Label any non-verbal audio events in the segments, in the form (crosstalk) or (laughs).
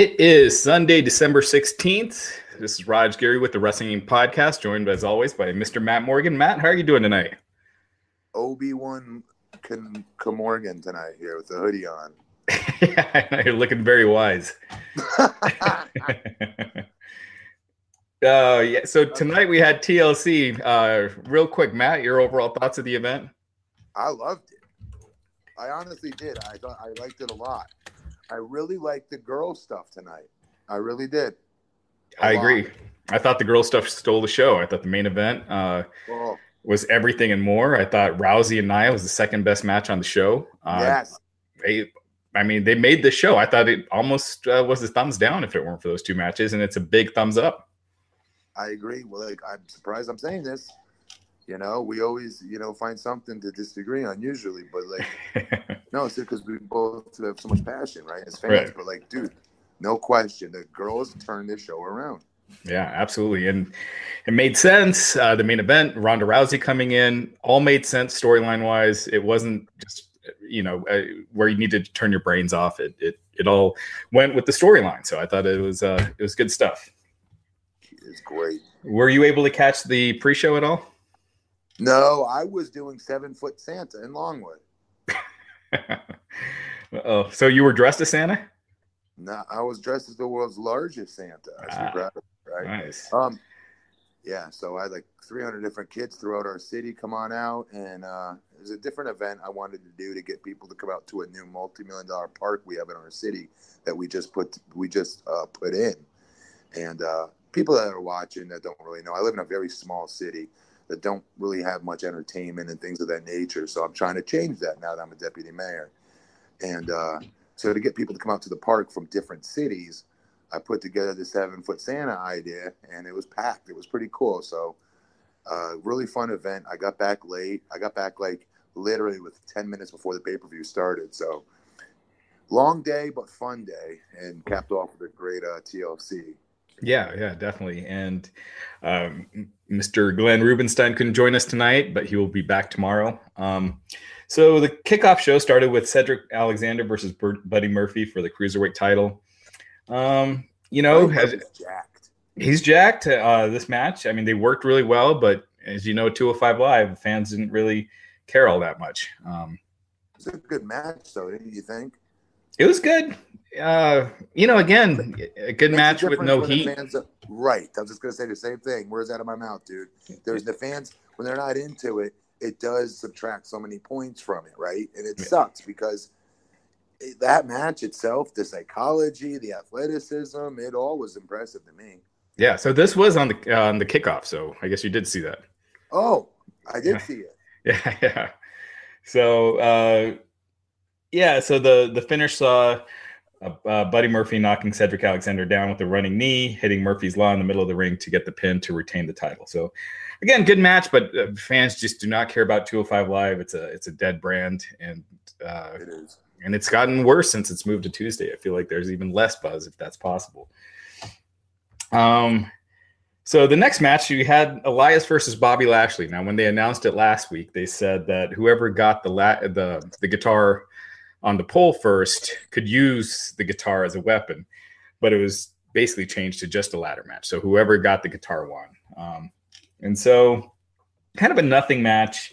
It is Sunday, December 16th. This is Raj Giri with the Wrestling Podcast, joined as always by Mr. Matt Morgan. Matt, how are you doing tonight? Obi-Wan Ken- Kamorgan tonight here with the hoodie on. yeah, (laughs) you're looking very wise. (laughs) (laughs) uh, yeah, so tonight we had TLC. Uh, real quick, Matt, your overall thoughts of the event? I loved it. I honestly did. I thought I liked it a lot. I really liked the girl stuff tonight. I really did. A I lot. agree. I thought the girl stuff stole the show. I thought the main event uh, oh. was everything and more. I thought Rousey and Nia was the second best match on the show. Uh, yes. They, I mean, they made the show. I thought it almost uh, was a thumbs down if it weren't for those two matches, and it's a big thumbs up. I agree. Well, like, I'm surprised I'm saying this. You know, we always, you know, find something to disagree on usually, but like, (laughs) no, it's because we both have so much passion, right, as fans. Right. But like, dude, no question, the girls turned this show around. Yeah, absolutely, and it made sense. Uh, the main event, Ronda Rousey coming in, all made sense storyline wise. It wasn't just you know uh, where you need to turn your brains off. It it it all went with the storyline. So I thought it was uh, it was good stuff. It's great. Were you able to catch the pre-show at all? No, I was doing seven foot Santa in Longwood. (laughs) oh, so you were dressed as Santa? No, I was dressed as the world's largest Santa. Ah, right? Nice. Um, yeah. So I had like 300 different kids throughout our city come on out, and uh, it was a different event I wanted to do to get people to come out to a new multi-million dollar park we have in our city that we just put we just uh, put in, and uh, people that are watching that don't really know. I live in a very small city that don't really have much entertainment and things of that nature. So I'm trying to change that now that I'm a deputy mayor. And uh, so to get people to come out to the park from different cities, I put together the seven foot Santa idea and it was packed. It was pretty cool. So, uh, really fun event. I got back late. I got back like literally with 10 minutes before the pay per view started. So, long day, but fun day and capped off with a great uh, TLC. Yeah, yeah, definitely. And um, Mr. Glenn Rubenstein couldn't join us tonight, but he will be back tomorrow. Um, so the kickoff show started with Cedric Alexander versus Buddy Murphy for the cruiserweight title. Um, you know, has, jacked. he's jacked. Uh, this match, I mean, they worked really well, but as you know, 205 Live fans didn't really care all that much. Um, it's a good match, though, didn't you think? It was good uh, you know, again, a good match with no heat. Fans, right. I was just gonna say the same thing. Where's out of my mouth, dude? There's the fans when they're not into it. It does subtract so many points from it, right? And it sucks because that match itself, the psychology, the athleticism, it all was impressive to me. Yeah. So this was on the uh, on the kickoff. So I guess you did see that. Oh, I did yeah. see it. (laughs) Yeah. Yeah. So uh, yeah. So the the finish saw uh, uh, Buddy Murphy knocking Cedric Alexander down with a running knee, hitting Murphy's Law in the middle of the ring to get the pin to retain the title. So, again, good match, but uh, fans just do not care about 205 Live. It's a it's a dead brand, and uh, it is, and it's gotten worse since it's moved to Tuesday. I feel like there's even less buzz if that's possible. Um. So the next match you had Elias versus Bobby Lashley. Now, when they announced it last week, they said that whoever got the la- the the guitar on the pole first could use the guitar as a weapon, but it was basically changed to just a ladder match. So whoever got the guitar won. Um, and so, kind of a nothing match.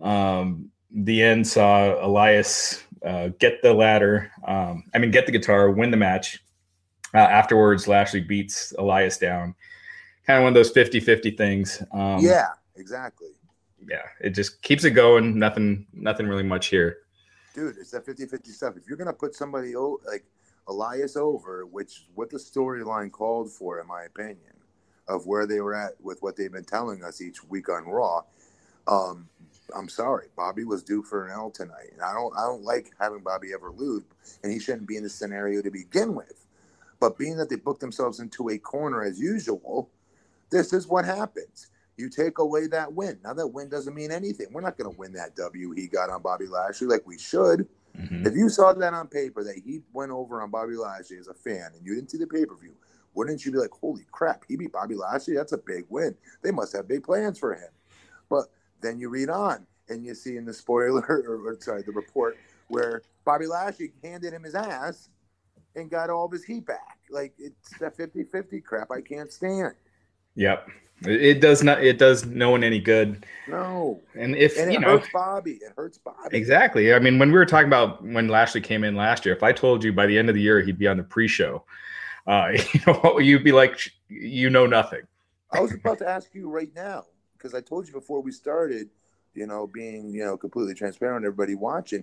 Um, the end saw Elias uh, get the ladder, um, I mean, get the guitar, win the match. Uh, afterwards, Lashley beats Elias down. Kind of one of those 50 50 things. Um, yeah, exactly. Yeah, it just keeps it going. Nothing, nothing really much here dude, it's that 50 50 stuff. If you're going to put somebody like Elias over, which what the storyline called for, in my opinion, of where they were at with what they've been telling us each week on Raw, um, I'm sorry, Bobby was due for an L tonight, and I don't, I don't like having Bobby ever lose, and he shouldn't be in this scenario to begin with. But being that they booked themselves into a corner as usual, this is what happens. You take away that win. Now that win doesn't mean anything. We're not going to win that W he got on Bobby Lashley like we should. Mm-hmm. If you saw that on paper that he went over on Bobby Lashley as a fan and you didn't see the pay per view, wouldn't you be like, holy crap, he beat Bobby Lashley? That's a big win. They must have big plans for him. But then you read on and you see in the spoiler, (laughs) or, or sorry, the report where Bobby Lashley handed him his ass and got all of his heat back. Like it's that 50-50 crap I can't stand. Yep. It does not. It does no one any good. No. And if And it you know hurts Bobby. It hurts Bobby. exactly, I mean, when we were talking about when Lashley came in last year, if I told you by the end of the year he'd be on the pre-show, uh, (laughs) you know, what you'd be like, you know nothing. I was about to ask you right now because I told you before we started, you know, being you know completely transparent, everybody watching.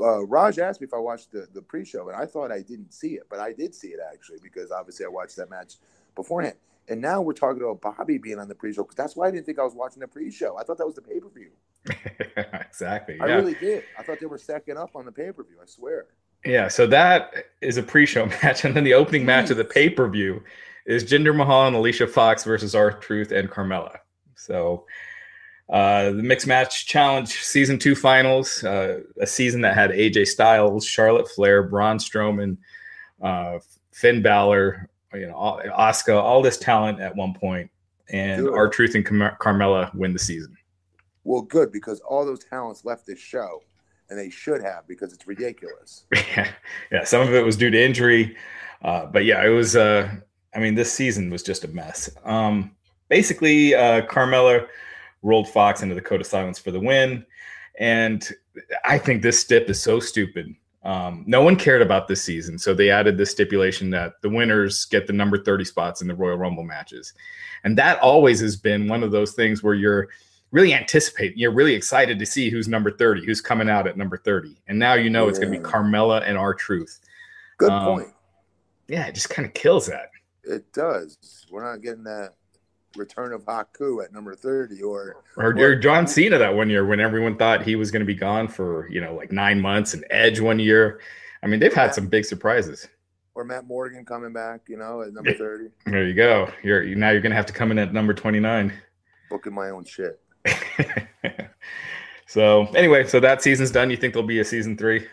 Uh, Raj asked me if I watched the the pre-show, and I thought I didn't see it, but I did see it actually because obviously I watched that match beforehand. And now we're talking about Bobby being on the pre-show because that's why I didn't think I was watching the pre-show. I thought that was the pay-per-view. (laughs) exactly. I yeah. really did. I thought they were second up on the pay-per-view. I swear. Yeah, so that is a pre-show (laughs) match, and then the opening match of the pay-per-view is Jinder Mahal and Alicia Fox versus R Truth and Carmella. So uh, the mixed match challenge season two finals, uh, a season that had AJ Styles, Charlotte Flair, Braun Strowman, uh, Finn Balor, you know, Asuka, all this talent at one point, and R Truth and Car- Carmella win the season. Well, good because all those talents left this show, and they should have because it's ridiculous. (laughs) yeah, yeah. Some of it was due to injury, uh, but yeah, it was. Uh, I mean, this season was just a mess. Um, basically, uh, Carmella rolled Fox into the code of silence for the win, and I think this stip is so stupid. Um, no one cared about this season, so they added the stipulation that the winners get the number thirty spots in the Royal Rumble matches, and that always has been one of those things where you're really anticipating, You're really excited to see who's number 30, who's coming out at number 30. And now you know it's going to be Yeah. Carmella and R Truth. Good Um, point. Yeah, it just kind of kills that. It does. We're not getting that return of Haku at number 30 or Or, or John Cena that one year when everyone thought he was going to be gone for, you know, like nine months and Edge one year. I mean, they've had some big surprises. or Matt Morgan coming back, you know, at number 30, There you go. You're now you're going to have to come in at number 29. booking my own shit. (laughs) so anyway, so that season's done. You think there'll be a season three?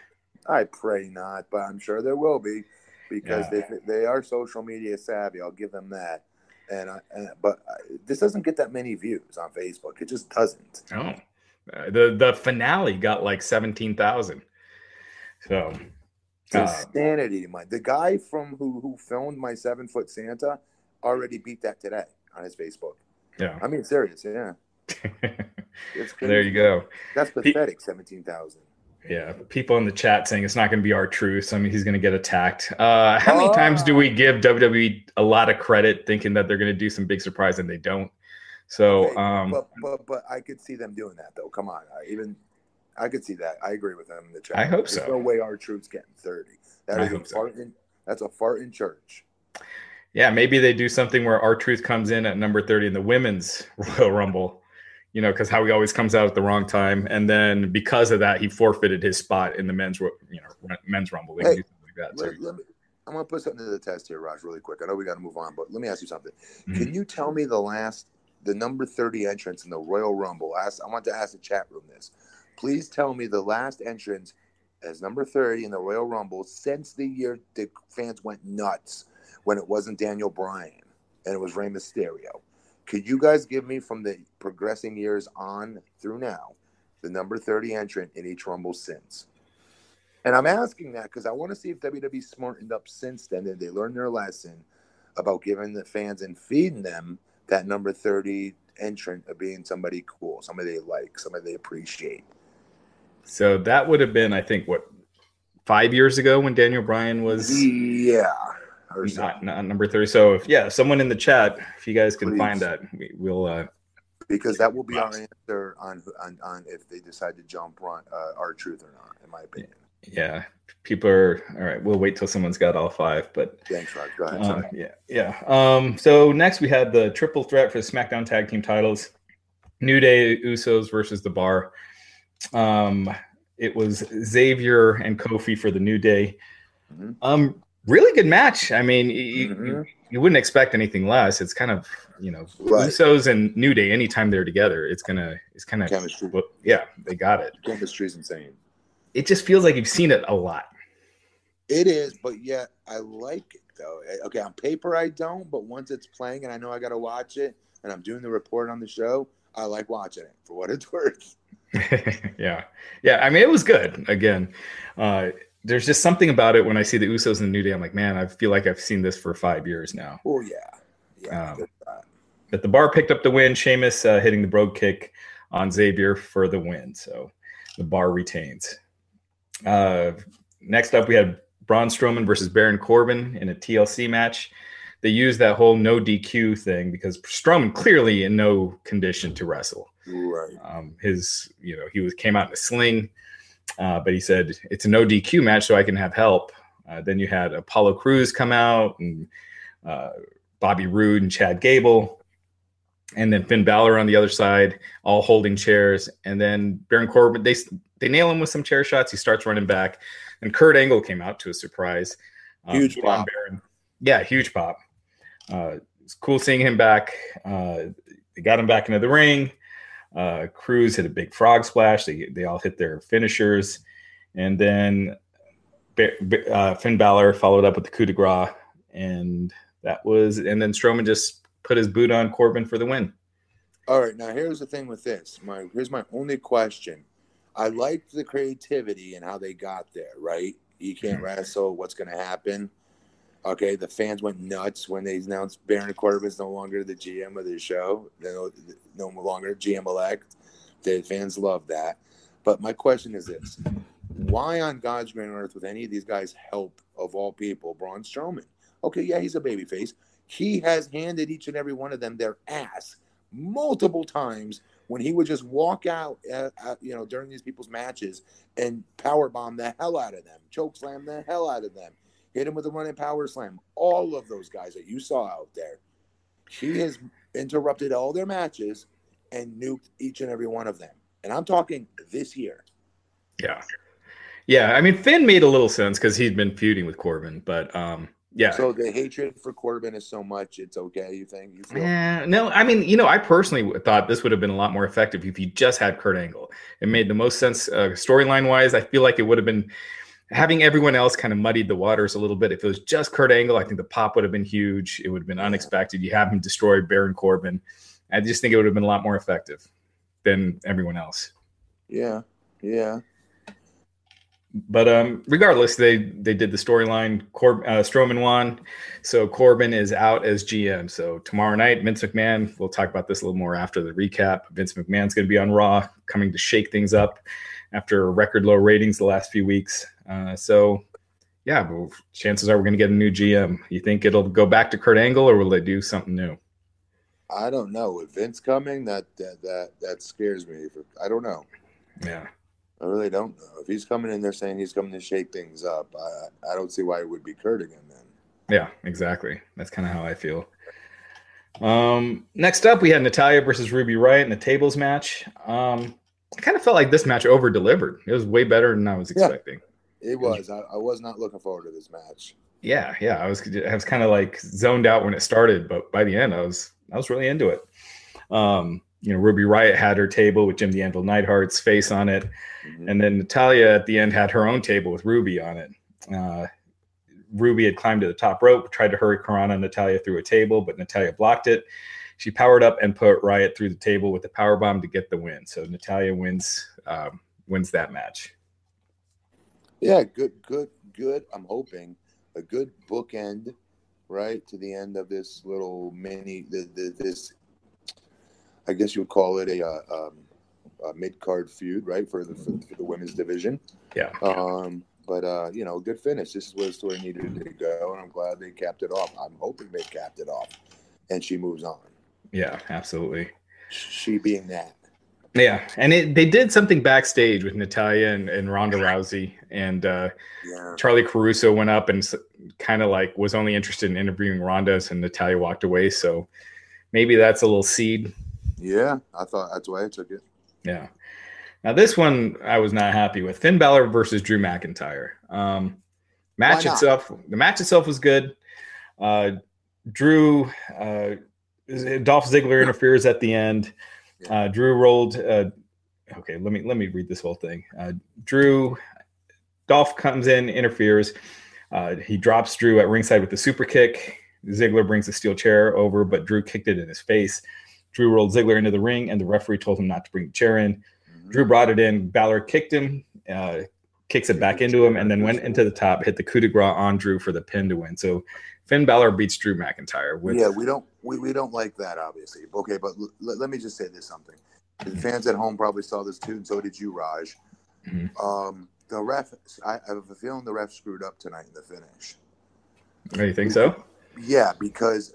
I pray not, but I'm sure there will be because Yeah. they they are social media savvy. I'll give them that. And, I, and but I, this doesn't get that many views on Facebook. It just doesn't. Oh, uh, the the finale got like seventeen thousand. So It's Uh, insanity, my the guy from who who filmed my seven foot Santa already beat that today on his Facebook. yeah, I mean, serious, yeah. (laughs) There you go. That's pathetic. Seventeen thousand. Yeah, people in the chat saying it's not going to be R Truth. I mean, he's going to get attacked. Uh, how many Oh. times do we give WWE a lot of credit, thinking that they're going to do some big surprise and they don't? So, Okay, um, but but but I could see them doing that though. Come on, I even I could see that. I agree with them in the chat. I hope There's so. No way our troops getting thirty. That I is a hope so. in. That's a fart in church. yeah, maybe they do something where R Truth comes in at number thirty in the women's (laughs) Royal Rumble. You know, because how he always comes out at the wrong time, and then because of that, he forfeited his spot in the men's, you know, men's Rumble. Hey, like that. Let, let me, I'm gonna put something to the test here, Raj, really quick. I know we got to move on, but let me ask you something. Mhm. Can you tell me the last, the number thirty entrance in the Royal Rumble? Ask, I want to ask the chat room this. Please tell me the last entrance as number thirty in the Royal Rumble since the year the fans went nuts when it wasn't Daniel Bryan and it was Rey Mysterio. Could you guys give me from the progressing years on through now the number 30 entrant in each Rumble since? And I'm asking that because I want to see if WWE smartened up since then and they learned their lesson about giving the fans and feeding them that number 30 entrant of being somebody cool, somebody they like, somebody they appreciate. So that would have been, I think, what five years ago when Daniel Bryan was Yeah. Or not, not number 30 so if yeah someone in the chat if you guys can Please. find that we, we'll uh Because that will be our answer on, on, on if they decide to jump on uh, R Truth or not, in my opinion. yeah people are all right we'll wait till someone's got all five but Thanks, Raj. Go ahead. um, yeah yeah um so next we had the triple threat for the smackdown tag team titles new day usos versus the bar um it was xavier and kofi for the new day Mhm. um really good match i mean you, you, Mhm. you wouldn't expect anything less it's kind of you know Right. usos and new day anytime they're together it's gonna it's kind of Chemistry. well, yeah they got it Chemistry's insane. it just feels like you've seen it a lot It is, but yet I like it though. Eh, Okay, on paper I don't, but once it's playing and I know I got to watch it, and I'm doing the report on the show, I like watching it for what it's (laughs) worth. (laughs) yeah yeah i mean it was good again uh there's just something about it when I see the Usos in the New Day. I'm like, man, I feel like I've seen this for five years now. Oh yeah, yeah. Um, but the bar picked up the win. Sheamus uh, hitting the brogue kick on Xavier for the win. So the bar retains. Uh, next up, we had Braun Strowman versus Baron Corbin in a TLC match. They used that whole no DQ thing because Strowman clearly in no condition to wrestle. Right. Um, his, you know, he was came out in a sling, uh, but he said it's a no DQ match, so I can have help. Uh, then you had Apollo Crews come out and uh, Bobby Roode and Chad Gable, and then Finn Balor on the other side, all holding chairs. And then Baron Corbin, they they nail him with some chair shots. He starts running back, and Kurt Angle came out to a surprise. Um, huge pop. Baron. Yeah, huge pop. Uh, it's cool seeing him back. Uh, they got him back into the ring. Uh, Crews hit a big frog splash. They they all hit their finishers, and then uh, Finn Balor followed up with the coup de grace, and that was. And then Strowman just put his boot on Corbin for the win. All right, now here's the thing with this. My here's my only question. I liked the creativity and how they got there. Right, you can't mm-hmm. wrestle. What's going to happen? Okay, the fans went nuts when they announced Baron Corbin is no longer the GM of the show. No, no longer GM elect. The fans love that. But my question is this: Why on God's green earth would any of these guys help of all people Braun Strowman? Okay, yeah, he's a babyface. He has handed each and every one of them their ass multiple times when he would just walk out, at, at, you know, during these people's matches and power bomb the hell out of them, choke slam the hell out of them hit him with a running power slam. All of those guys that you saw out there, he has interrupted all their matches and nuked each and every one of them. And I'm talking this year. Yeah. Yeah. I mean, Finn made a little sense because he'd been feuding with Corbin, but um, yeah. So the hatred for Corbin is so much, it's okay, you think? You feel? Yeah, no, I mean, you know, I personally thought this would have been a lot more effective if you just had Kurt Angle. It made the most sense uh, storyline wise. I feel like it would have been having everyone else kind of muddied the waters a little bit. If it was just Kurt Angle, I think the pop would have been huge. It would have been unexpected. You have him destroy Baron Corbin. I just think it would have been a lot more effective than everyone else. Yeah, yeah. But um, regardless, they they did the storyline. Cor- uh, Strowman won, so Corbin is out as GM. So tomorrow night, Vince McMahon. We'll talk about this a little more after the recap. Vince McMahon's going to be on Raw, coming to shake things up after record low ratings the last few weeks. Uh, so, yeah, chances are we're going to get a new GM. You think it'll go back to Kurt Angle, or will they do something new? I don't know. With Vince coming, that that that, that scares me. I don't know. Yeah, I really don't know. If he's coming in there saying he's coming to shake things up, I I don't see why it would be Kurt again then. Yeah, exactly. That's kind of how I feel. Um, next up, we had Natalya versus Ruby Riott in a tables match. Um, I kind of felt like this match over delivered. It was way better than I was expecting. Yeah, it was. I, I, was not looking forward to this match. Yeah, yeah. I was I was kind of like zoned out when it started, but by the end, I was I was really into it. Um, you know, Ruby Riott had her table with Jim the Anvil Neidhart's face on it, mm-hmm. and then Natalya at the end had her own table with Ruby on it. Uh, Ruby had climbed to the top rope, tried to hurricane Natalya through a table, but Natalya blocked it. She powered up and put Riott through the table with the power bomb to get the win. So Natalya wins um, wins that match. Yeah, good, good, good. I'm hoping a good bookend, right to the end of this little mini. The, the, this, I guess you would call it a, uh, um, a mid card feud, right for the for, for, the women's division. Yeah. Um, but uh, you know, good finish. This is where the story needed to go, and I'm glad they capped it off. I'm hoping they capped it off, and she moves on. Yeah, absolutely. She being that. Yeah, and it, they did something backstage with Natalya and, and Ronda Rousey, and uh, yeah. Charly Caruso went up and kind of like was only interested in interviewing Ronda, and Natalya walked away. So maybe that's a little seed. Yeah, I thought that's why I took it. Yeah. Now this one I was not happy with Finn Balor versus Drew McIntyre. Um, match itself, the match itself was good. Uh, Drew uh, Dolph Ziggler interferes at the end. Uh, Drew rolled. Uh, okay, let me let me read this whole thing. Uh, Drew, Dolph comes in, interferes. Uh, he drops Drew at ringside with the super kick. Ziggler brings the steel chair over, but Drew kicked it in his face. Drew rolled Ziggler into the ring, and the referee told him not to bring the chair in. Mm-hmm. Drew brought it in. Balor kicked him. Uh, kicks it back into him, and then went into the top, hit the coup de grace on Drew for the pin to win. So Finn Balor beats Drew McIntyre. With, yeah, we don't we, we don't like that obviously. Okay, but l- let me just say this something. The fans at home probably saw this too, and so did you, Raj. Mhm. Um, the ref, I, I have a feeling the ref screwed up tonight in the finish. Oh, you think so? Yeah, because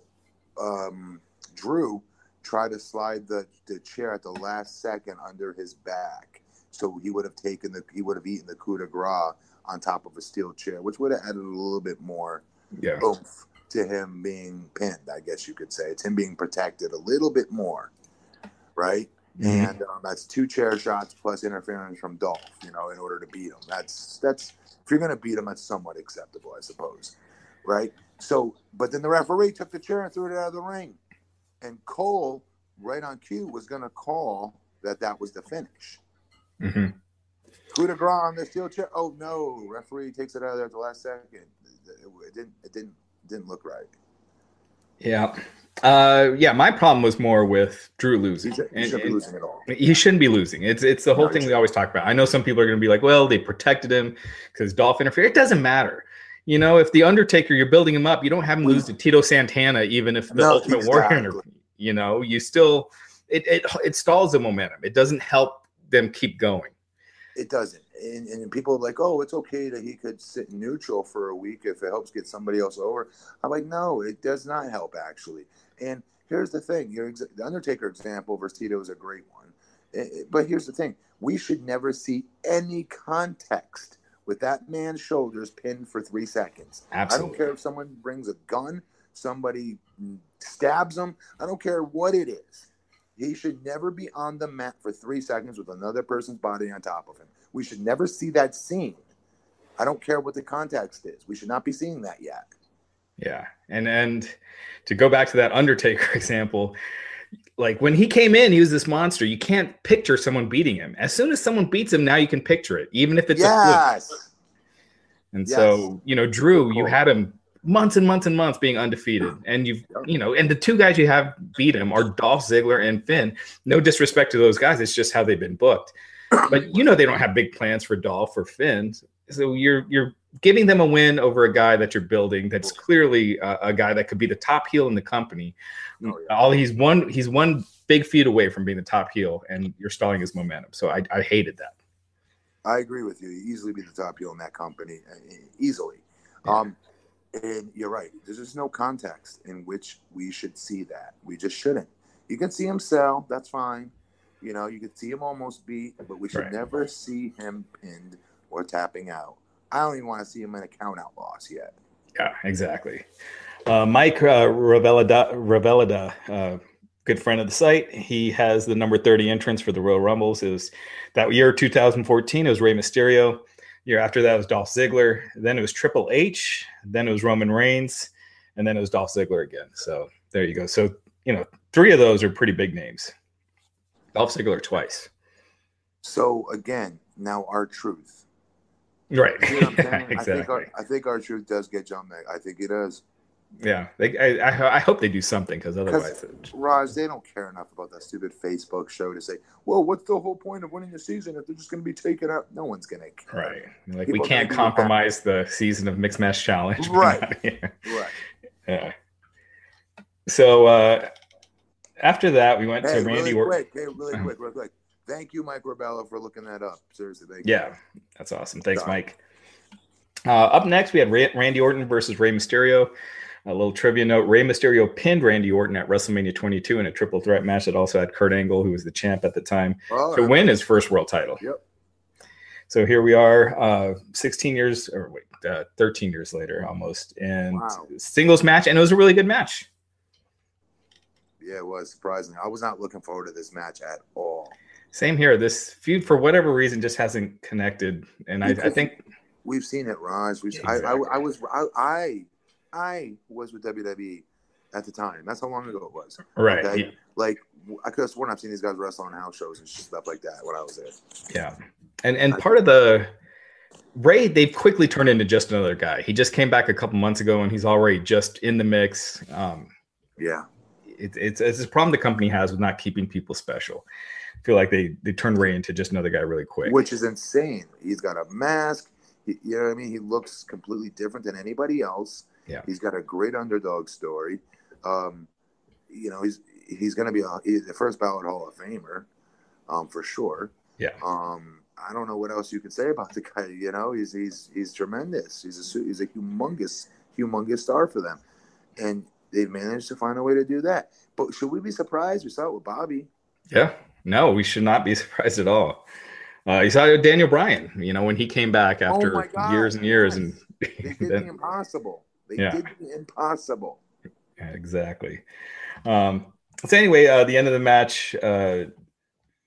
um, Drew tried to slide the, the chair at the last second under his back, so he would have taken the he would have eaten the coup de grace on top of a steel chair, which would have added a little bit more Yeah. oomph to him being pinned. I guess you could say it's him being protected a little bit more, right? Mhm. And um, that's two chair shots plus interference from Dolph. You know, in order to beat him. That's that's if you're gonna beat him, that's somewhat acceptable, I suppose, right? So, but then the referee took the chair and threw it out of the ring, and Cole, right on cue, was gonna call that that was the finish. Mhm. Coup de grace on the steel chair. Oh no! Referee takes it out of there at the last second. It, it didn't. It didn't. Didn't look right. Yeah. Uh, yeah, my problem was more with Drew He losing. should, he shouldn't be losing at all. He shouldn't be losing. It's it's the whole No, thing we always talk about. I know some people are going to be like, "Well, they protected him because Dolph interfered." It doesn't matter. You know, if the Undertaker, you're building him up, you don't have him lose to Tito Santana, even if the No, Ultimate Warrior. You know, you still it it it stalls the momentum. It doesn't help them keep going. It doesn't. And, and people are like, oh, it's okay that he could sit neutral for a week if it helps get somebody else over. I'm like, no, it does not help actually. And here's the thing: your ex- the Undertaker example versus Tito is a great one. Eh, eh, But here's the thing: we should never see any context with that man's shoulders pinned for three seconds. Absolutely. I don't care if someone brings a gun, somebody stabs him. I don't care what it is. He should never be on the mat for three seconds with another person's body on top of him. We should never see that scene. I don't care what the context is. We should not be seeing that yet. Yeah, and and to go back to that Undertaker (laughs) example, like when he came in, he was this monster. You can't picture someone beating him. As soon as someone beats him, now you can picture it, even if it's a fluke. And Yes. so, you know, Drew, you had him months and months and months being undefeated. And you've, you know, and the two guys you have beat him are Dolph Ziggler and Finn. No disrespect to those guys. It's just how they've been booked. But you know they don't have big plans for Dolph or Finn. So you're you're giving them a win over a guy that you're building that's clearly a, a guy that could be the top heel in the company. Oh, yeah. All he's one he's one big feat away from being the top heel, and you're stalling his momentum. So I, I hated that. I agree with you. You easily be the top heel in that company, uh, easily. Yeah. Um, and you're right. There's just no context in which we should see that. We just shouldn't. You can see him sell. That's fine. You know, you could see him almost beat, but we should Right. never see him pinned or tapping out. I don't even want to see him in a count out loss yet. Yeah, exactly. Uh, Mike uh, Ravelada, Ravelada uh, good friend of the site, he has the number 30 entrance for the Royal Rumbles. It was that year, 2014, it was Rey Mysterio. Year after that was Dolph Ziggler. Then it was Triple H. Then it was Roman Reigns. And then it was Dolph Ziggler again. So there you go. So, you know, three of those are pretty big names. Dolph Ziggler twice. So again, now R Truth. Right. You know I'm (laughs) saying? Think exactly. our I think R Truth does get John jumped. I think it does. yeah. They, I, I, I hope they do something because otherwise. it- Raj, they don't care enough about that stupid Facebook show to say, well, what's the whole point of winning the season if they're just going to be taken out? No one's going to care. Right. Like People we can't gonna be happy. compromise the season of mixed match challenge. (laughs) Right. Right. yeah. So uh after that we went Hey, to Randy really Orton. quick. Hey, really Uh-huh. quick, real quick. Thank you, Mike Rebella, for looking that up. Seriously, thank you. Yeah, that's awesome. Thanks, Done. Mike. Uh, up next, we had Ra- Randy Orton versus Rey Mysterio. A little trivia note: Rey Mysterio pinned Randy Orton at WrestleMania 22 in a triple threat match that also had Kurt Angle, who was the champ at the time, Oh, to win his first world title. Yep. So here we are, uh, 16 years or wait, uh, 13 years later, almost, and Wow. singles match, and it was a really good match. Yeah, it was surprising. I was not looking forward to this match at all. Same here. This feud, for whatever reason, just hasn't connected, and I, I think We've seen it, Raj. We, I, I, I was, I, I, I was with WWE at the time. That's how long ago it was. right, Okay. Like, I could have sworn I've seen these guys wrestle on house shows and stuff like that when I was there. yeah, and and part of the Rey, they've quickly turned into just another guy. He just came back a couple months ago, and he's already just in the mix. Um, Yeah. It, it's it's a problem the company has with not keeping people special. feel like they they turn Rey into just another guy really quick. Which is insane. He's got a mask. He, you know what I mean? He looks completely different than anybody else. Yeah. He's got a great underdog story. Um, you know, he's he's going to be a, he's the first ballot Hall of Famer, um, for sure. Yeah. Um, I don't know what else you can say about the guy. You know, he's he's he's tremendous. He's a he's a humongous humongous star for them, and they've managed to find a way to do that. But should we be surprised? We saw it with Bobby. Yeah. No, we should not be (laughs) surprised at all. Uh, you saw Daniel Bryan, you know, when he came back after oh years and years, and they did (laughs) then, the impossible. They Yeah. did the impossible. Yeah, exactly. Um, so anyway, uh, the end of the match uh,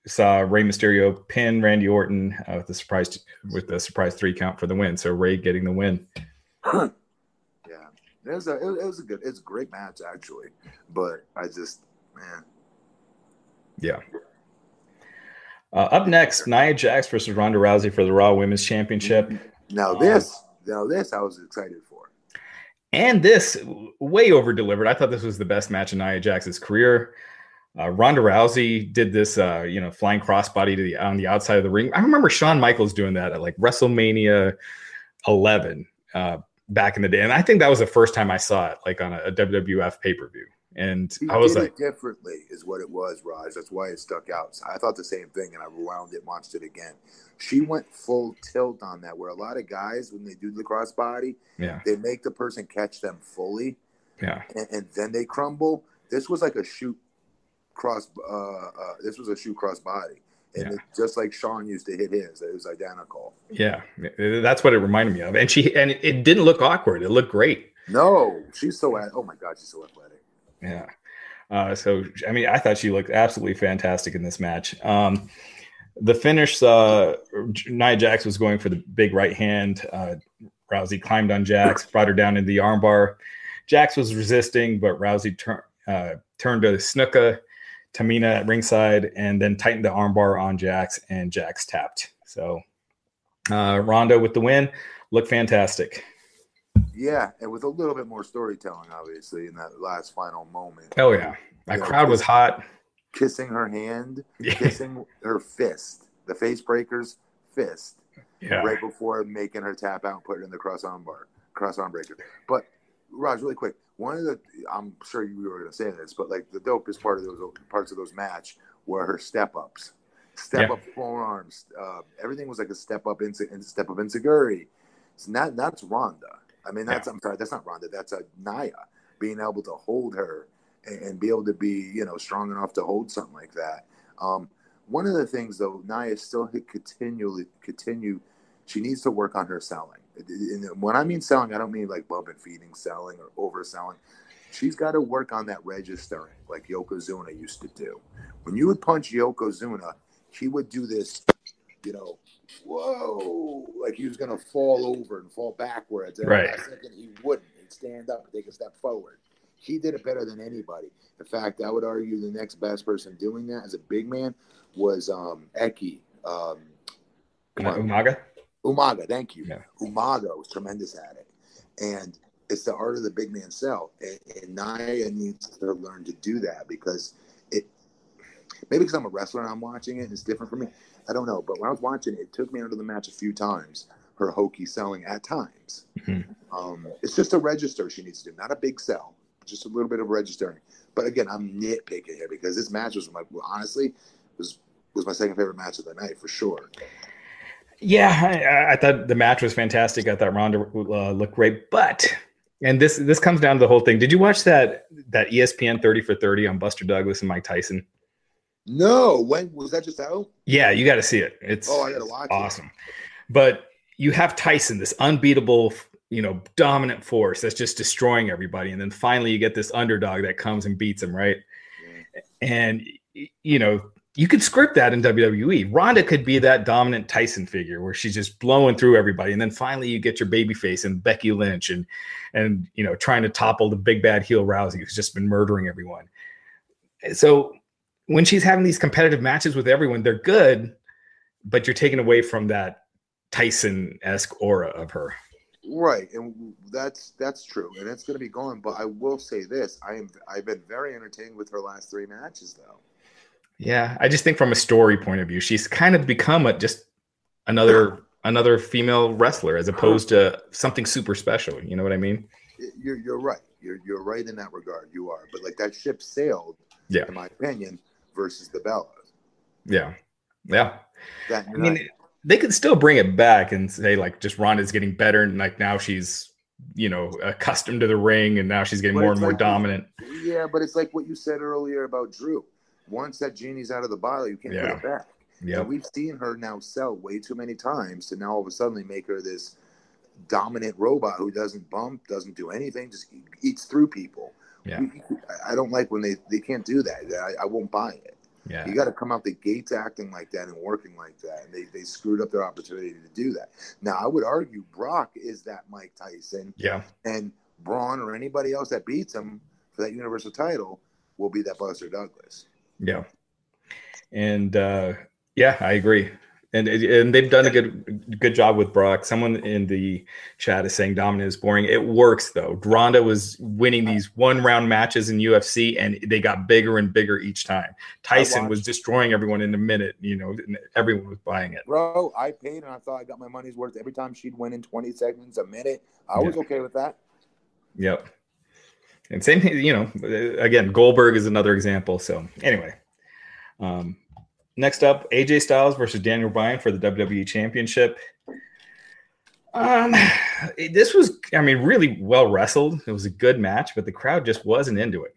saw Rey Mysterio pin Randy Orton uh, with the surprise with the surprise three count for the win. So Rey getting the win. (clears throat) It was a it was- a good it's a great match actually, but I just man Yeah. Uh, up next, Nia Jax versus Ronda Rousey for the Raw Women's Championship. now Um, this now this I was excited for. And this way over delivered. I thought this was the best match in Nia Jax's career. Uh, Ronda Rousey did this, uh, you know, flying crossbody to the on the outside of the ring. I remember Shawn Michaels doing that at like WrestleMania 11 uh, back in the day, and I think that was the first time I saw it, like on a, a WWF pay per view. And He I was like, differently is what it was, Raj. That's why it stuck out. I thought the same thing, and I rewound it, watched it again. She went full tilt on that, where a lot of guys when they do the crossbody, yeah, they make the person catch them fully, yeah, and, and then they crumble. This was like a shoot cross. Uh, uh, this was a shoot cross body, and Yeah. just like Shawn used to hit his, it was identical. yeah. That's what it reminded me of. And she and it didn't look awkward. It looked great. No, she's so. Oh my God, she's so athletic. Yeah. Uh, so I mean, I thought she looked absolutely fantastic in this match. Um, the finish, uh, Nia Jax was going for the big right hand. Uh, Rousey climbed on Jax, brought her down into the armbar. Jax was resisting, but Rousey turned uh, turned to Snuka, Tamina at ringside, and then tightened the armbar on Jax, and Jax tapped. So uh, Ronda with the win, looked fantastic. Yeah, and with a little bit more storytelling, obviously, in that last final moment. Oh yeah, that crowd was hot. Kissing her hand, Yeah, kissing her fist, the face breaker's fist, yeah. right before making her tap out and put it in the cross arm bar, cross arm breaker. But Raj, really quick, one of the I'm sure you were going to say this, but like the dopest part of those parts of those match were her step ups, step Yeah. up forearms. Uh, everything was like a step up into step up into Guri. So that that's Ronda. I mean, that's I'm sorry, that's not Ronda. That's a Nia being able to hold her and, and be able to be you know strong enough to hold something like that. Um, one of the things though, Nia still hit continually continue. She needs to work on her selling. When I mean selling, I don't mean like bump and feeding selling or overselling. She's got to work on that registering, like Yokozuna used to do. When you would punch Yokozuna, he would do this, you know, whoa, like he was gonna fall over and fall backwards. And Right. second, he wouldn't. He'd stand up and take a step forward. He did it better than anybody. In fact, I would argue the next best person doing that as a big man was um, Eki. Um. Umaga. Umaga, thank you. Yeah. Umaga was tremendous at it. And it's the art of the big man sell. And, and Nia needs to learn to do that because it maybe because I'm a wrestler and I'm watching it and it's different for me. I don't know. But when I was watching it, it took me out of the match a few times, her hokey selling at times. Mhm. Um, it's just a register she needs to do, not a big sell, just a little bit of registering. But again, I'm nitpicking here because this match was my honestly was was my second favorite match of the night for sure. Yeah, I, I thought the match was fantastic. I thought Ronda uh, looked great, but and this this comes down to the whole thing. Did you watch that that ESPN thirty for thirty on Buster Douglas and Mike Tyson? No, when was that just out? Yeah, you got to see it. It's Oh, I gotta watch it. awesome. But you have Tyson, this unbeatable, you know, dominant force that's just destroying everybody, and then finally you get this underdog that comes and beats him, right? And you know, you could script that in WWE. Ronda could be that dominant Tyson figure where she's just blowing through everybody, and then finally you get your babyface and Becky Lynch, and and you know, trying to topple the big bad heel Rousey, who's just been murdering everyone. So when she's having these competitive matches with everyone, they're good, but you're taken away from that Tyson esque aura of her. Right, and that's that's true, and it's going to be gone. But I will say this: I am I've been very entertained with her last three matches, though. Yeah, I just think from a story point of view, she's kind of become a just another (clears throat) another female wrestler as opposed to something super special. You know what I mean? You're you're right. You're you're right in that regard. You are, but like that ship sailed. Yeah, in my opinion, versus the Bellas. Yeah, yeah. That I mean, they could still bring it back and say like just Ronda's getting better and like now she's you know accustomed to the ring and now she's getting but more and more dominant. Yeah, but it's like what you said earlier about Drew. Once that genie's out of the bottle, you can't yeah. put it back. Yeah, we've seen her now sell way too many times to now all of a sudden make her this dominant robot who doesn't bump, doesn't do anything, just eats through people. Yeah, I don't like when they they can't do that. I, I won't buy it. Yeah. You got to come out the gates acting like that and working like that. And they, they screwed up their opportunity to do that. Now, I would argue Brock is that Mike Tyson. Yeah. And Braun or anybody else that beats him for that Universal title will be that Buster Douglas. Yeah. And uh, yeah, I agree and and they've done a good good job with Brock. Someone in the chat is saying dominant is boring. It works though. Ronda was winning these one round matches in UFC, and they got bigger and bigger each time. Tyson was destroying everyone in a minute. You know, everyone was buying it. Bro, I paid and I thought I got my money's worth every time she'd win in twenty seconds, a minute. I was yeah. okay with that. Yep. And same, you know, again, Goldberg is another example. So anyway, um, Next up, AJ Styles versus Daniel Bryan for the WWE Championship. Um, this was, I mean, really well wrestled. It was a good match, but the crowd just wasn't into it.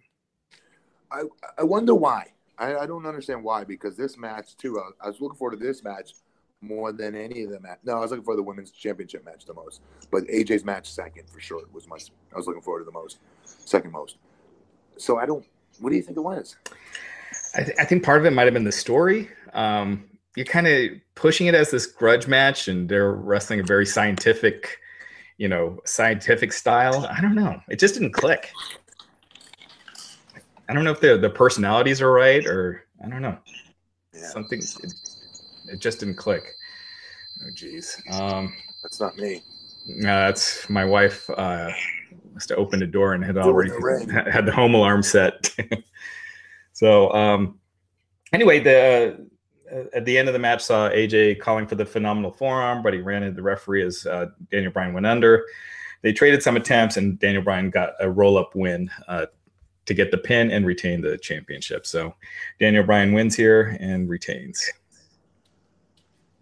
I I wonder why. I, I don't understand why because this match too. I, I, was looking forward to this match more than any of the match. No, I was looking for the women's championship match the most, but AJ's match second for sure was my. I was looking forward to the most, second most. So I don't. What do you think it was? I, th- I think part of it might have been the story. Um, you're kind of pushing it as this grudge match, and they're wrestling a very scientific, you know, scientific style. I don't know. It just didn't click. I don't know if the the personalities are right, or I don't know. Yeah. Something it, it just didn't click. Oh, geez. Um, that's not me. Uh, that's my wife. Uh, must have opened the door and had already had the home alarm set. (laughs) So um, anyway, the uh, at the end of the match saw AJ calling for the phenomenal forearm, but he ran into the referee as uh, Daniel Bryan went under. They traded some attempts, and Daniel Bryan got a roll up win uh, to get the pin and retain the championship. So Daniel Bryan wins here and retains.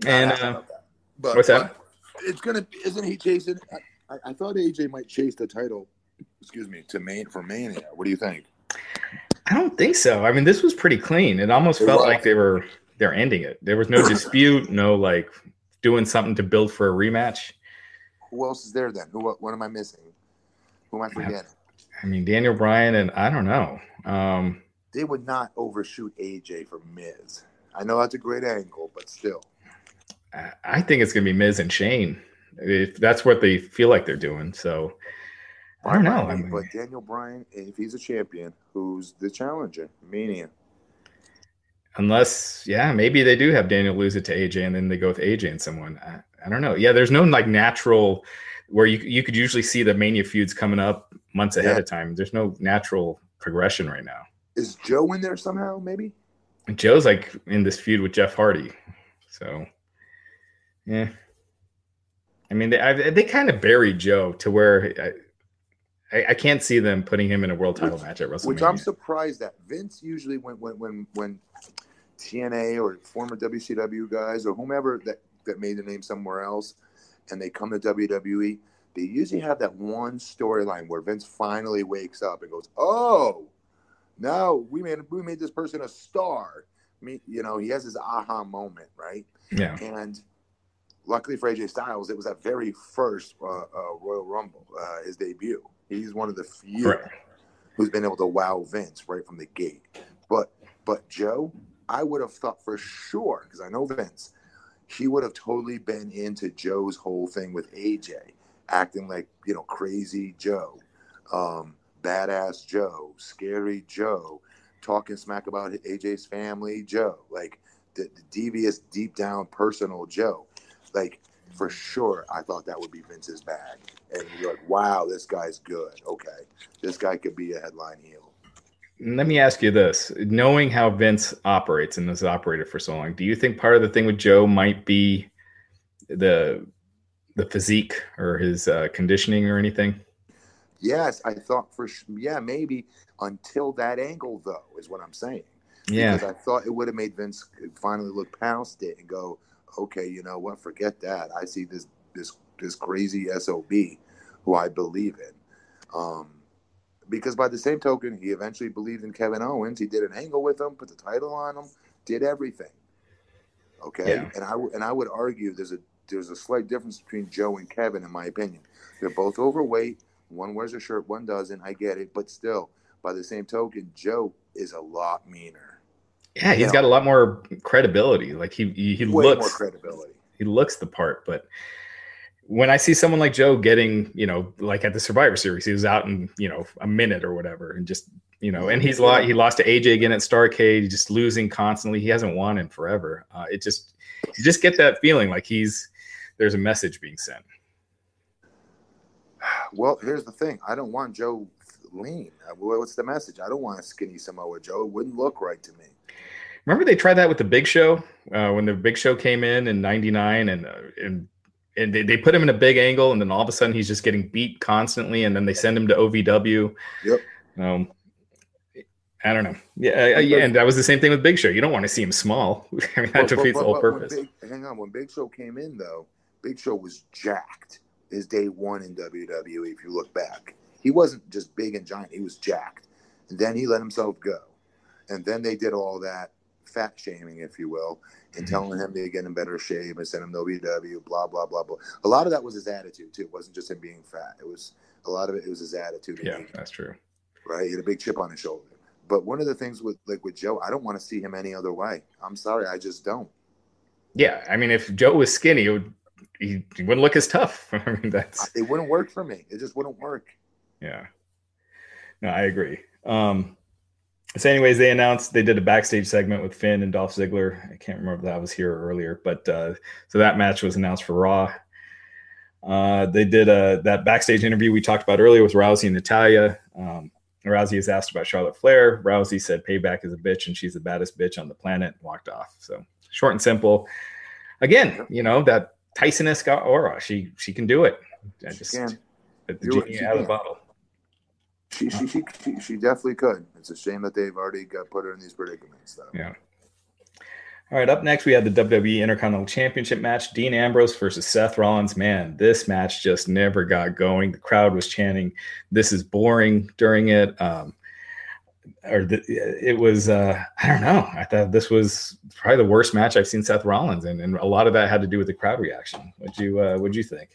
And uh, but, what's that? It's gonna isn't he chasing? I, I, thought AJ might chase the title. Excuse me to main for Mania. What do you think? I don't think so. I mean, this was pretty clean. It almost it felt was. like they were they're ending it. There was no (laughs) dispute, no like doing something to build for a rematch. Who else is there then? Who what, what am I missing? Who am I forgetting? I mean, Daniel Bryan and I don't know. Um, they would not overshoot AJ for Miz. I know that's a great angle, but still. I think it's going to be Miz and Shane. If that's what they feel like they're doing. So I don't know. I mean, but Daniel Bryan, if he's a champion, who's the challenger? Mania. Unless, yeah, maybe they do have Daniel lose it to AJ and then they go with AJ and someone. I, I don't know. Yeah, there's no like natural where you you could usually see the Mania feuds coming up months ahead yeah. of time. There's no natural progression right now. Is Joe in there somehow? Maybe. Joe's like in this feud with Jeff Hardy, so yeah. I mean, they I, they kind of buried Joe to where I, I, can't see them putting him in a world title which, match at WrestleMania. Which I'm surprised that Vince usually when when when when TNA or former WCW guys or whomever that that made the name somewhere else, and they come to WWE, they usually have that one storyline where Vince finally wakes up and goes, "Oh, now we made we made this person a star." I mean, you know, he has his aha moment, right? Yeah. And luckily for AJ Styles, it was that very first uh, uh, Royal Rumble, uh, his debut. He's one of the few right. who's been able to wow Vince right from the gate. But but Joe, I would have thought for sure because I know Vince, he would have totally been into Joe's whole thing with AJ, acting like you know crazy Joe, um, badass Joe, scary Joe, talking smack about AJ's family Joe, like the, the devious, deep down personal Joe, like for sure, I thought that would be Vince's bag. And you're like, wow, this guy's good. Okay, this guy could be a headline heel. let me ask you this: knowing how Vince operates and has operated for so long, do you think part of the thing with Joe might be the the physique or his uh, conditioning or anything? Yes, I thought for yeah maybe until that angle though is what I'm saying. Yeah, because I thought it would have made Vince finally look past it and go, okay, you know what? Forget that. I see this this this crazy sob who I believe in. Um, because by the same token, he eventually believed in Kevin Owens. He did an angle with him, put the title on him, did everything. Okay, yeah. and I and I would argue there's a there's a slight difference between Joe and Kevin, in my opinion. They're both overweight. One wears a shirt, one doesn't. I get it, but still, by the same token, Joe is a lot meaner. Yeah, he's you got a lot more credibility. Like he he, he looks more credibility. He looks the part, but when I see someone like Joe getting, you know, like at the Survivor Series, he was out in, you know, a minute or whatever, and just, you know, and he's lost. He lost to AJ again at Starrcade, just losing constantly. He hasn't won in forever. Uh, it just, you just get that feeling like he's there's a message being sent. Well, here's the thing: I don't want Joe lean. Uh, what's the message? I don't want a skinny Samoa Joe. It wouldn't look right to me. Remember they tried that with the Big Show uh, when the Big Show came in in '99, and uh, and and they, they put him in a big angle, and then all of a sudden he's just getting beat constantly, and then they send him to OVW. Yep. Um, I don't know. Yeah, yeah, and that was the same thing with Big Show. You don't want to see him small. (laughs) I mean, that defeats the whole purpose. Big, hang on, when Big Show came in, though, Big Show was jacked. His day one in WWE. If you look back, he wasn't just big and giant; he was jacked. And then he let himself go, and then they did all that fat shaming, if you will, and mm-hmm. telling him to get in better shape and send him to OVW, blah blah blah blah. A lot of that was his attitude too. It wasn't just him being fat. It was a lot of it. It was his attitude. Yeah, that's true. Right, he had a big chip on his shoulder. But one of the things with like with Joe, I don't want to see him any other way. I'm sorry, I just don't. Yeah, I mean, if Joe was skinny, it would, he, he wouldn't look as tough. (laughs) I mean, that's it wouldn't work for me. It just wouldn't work. Yeah, no, I agree. Um, so, anyways, they announced they did a backstage segment with Finn and Dolph Ziggler. I can't remember if that was here or earlier, but uh, so that match was announced for Raw. Uh, they did a that backstage interview we talked about earlier with Rousey and Natalya. Um, Rousey is asked about Charlotte Flair. Rousey said, "Payback is a bitch, and she's the baddest bitch on the planet." And walked off. So short and simple. Again, you know that Tyson-esque aura. She she can do it. I just the genie out of the bottle. She, she, she, she, she definitely could. It's a shame that they've already got put her in these predicaments, though. Yeah. All right, up next we have the WWE Intercontinental Championship match: Dean Ambrose versus Seth Rollins. Man, this match just never got going. The crowd was chanting, "This is boring" during it. Um, or the, it was uh, I don't know. I thought this was probably the worst match I've seen Seth Rollins, and, and a lot of that had to do with the crowd reaction. Would you uh, Would you think?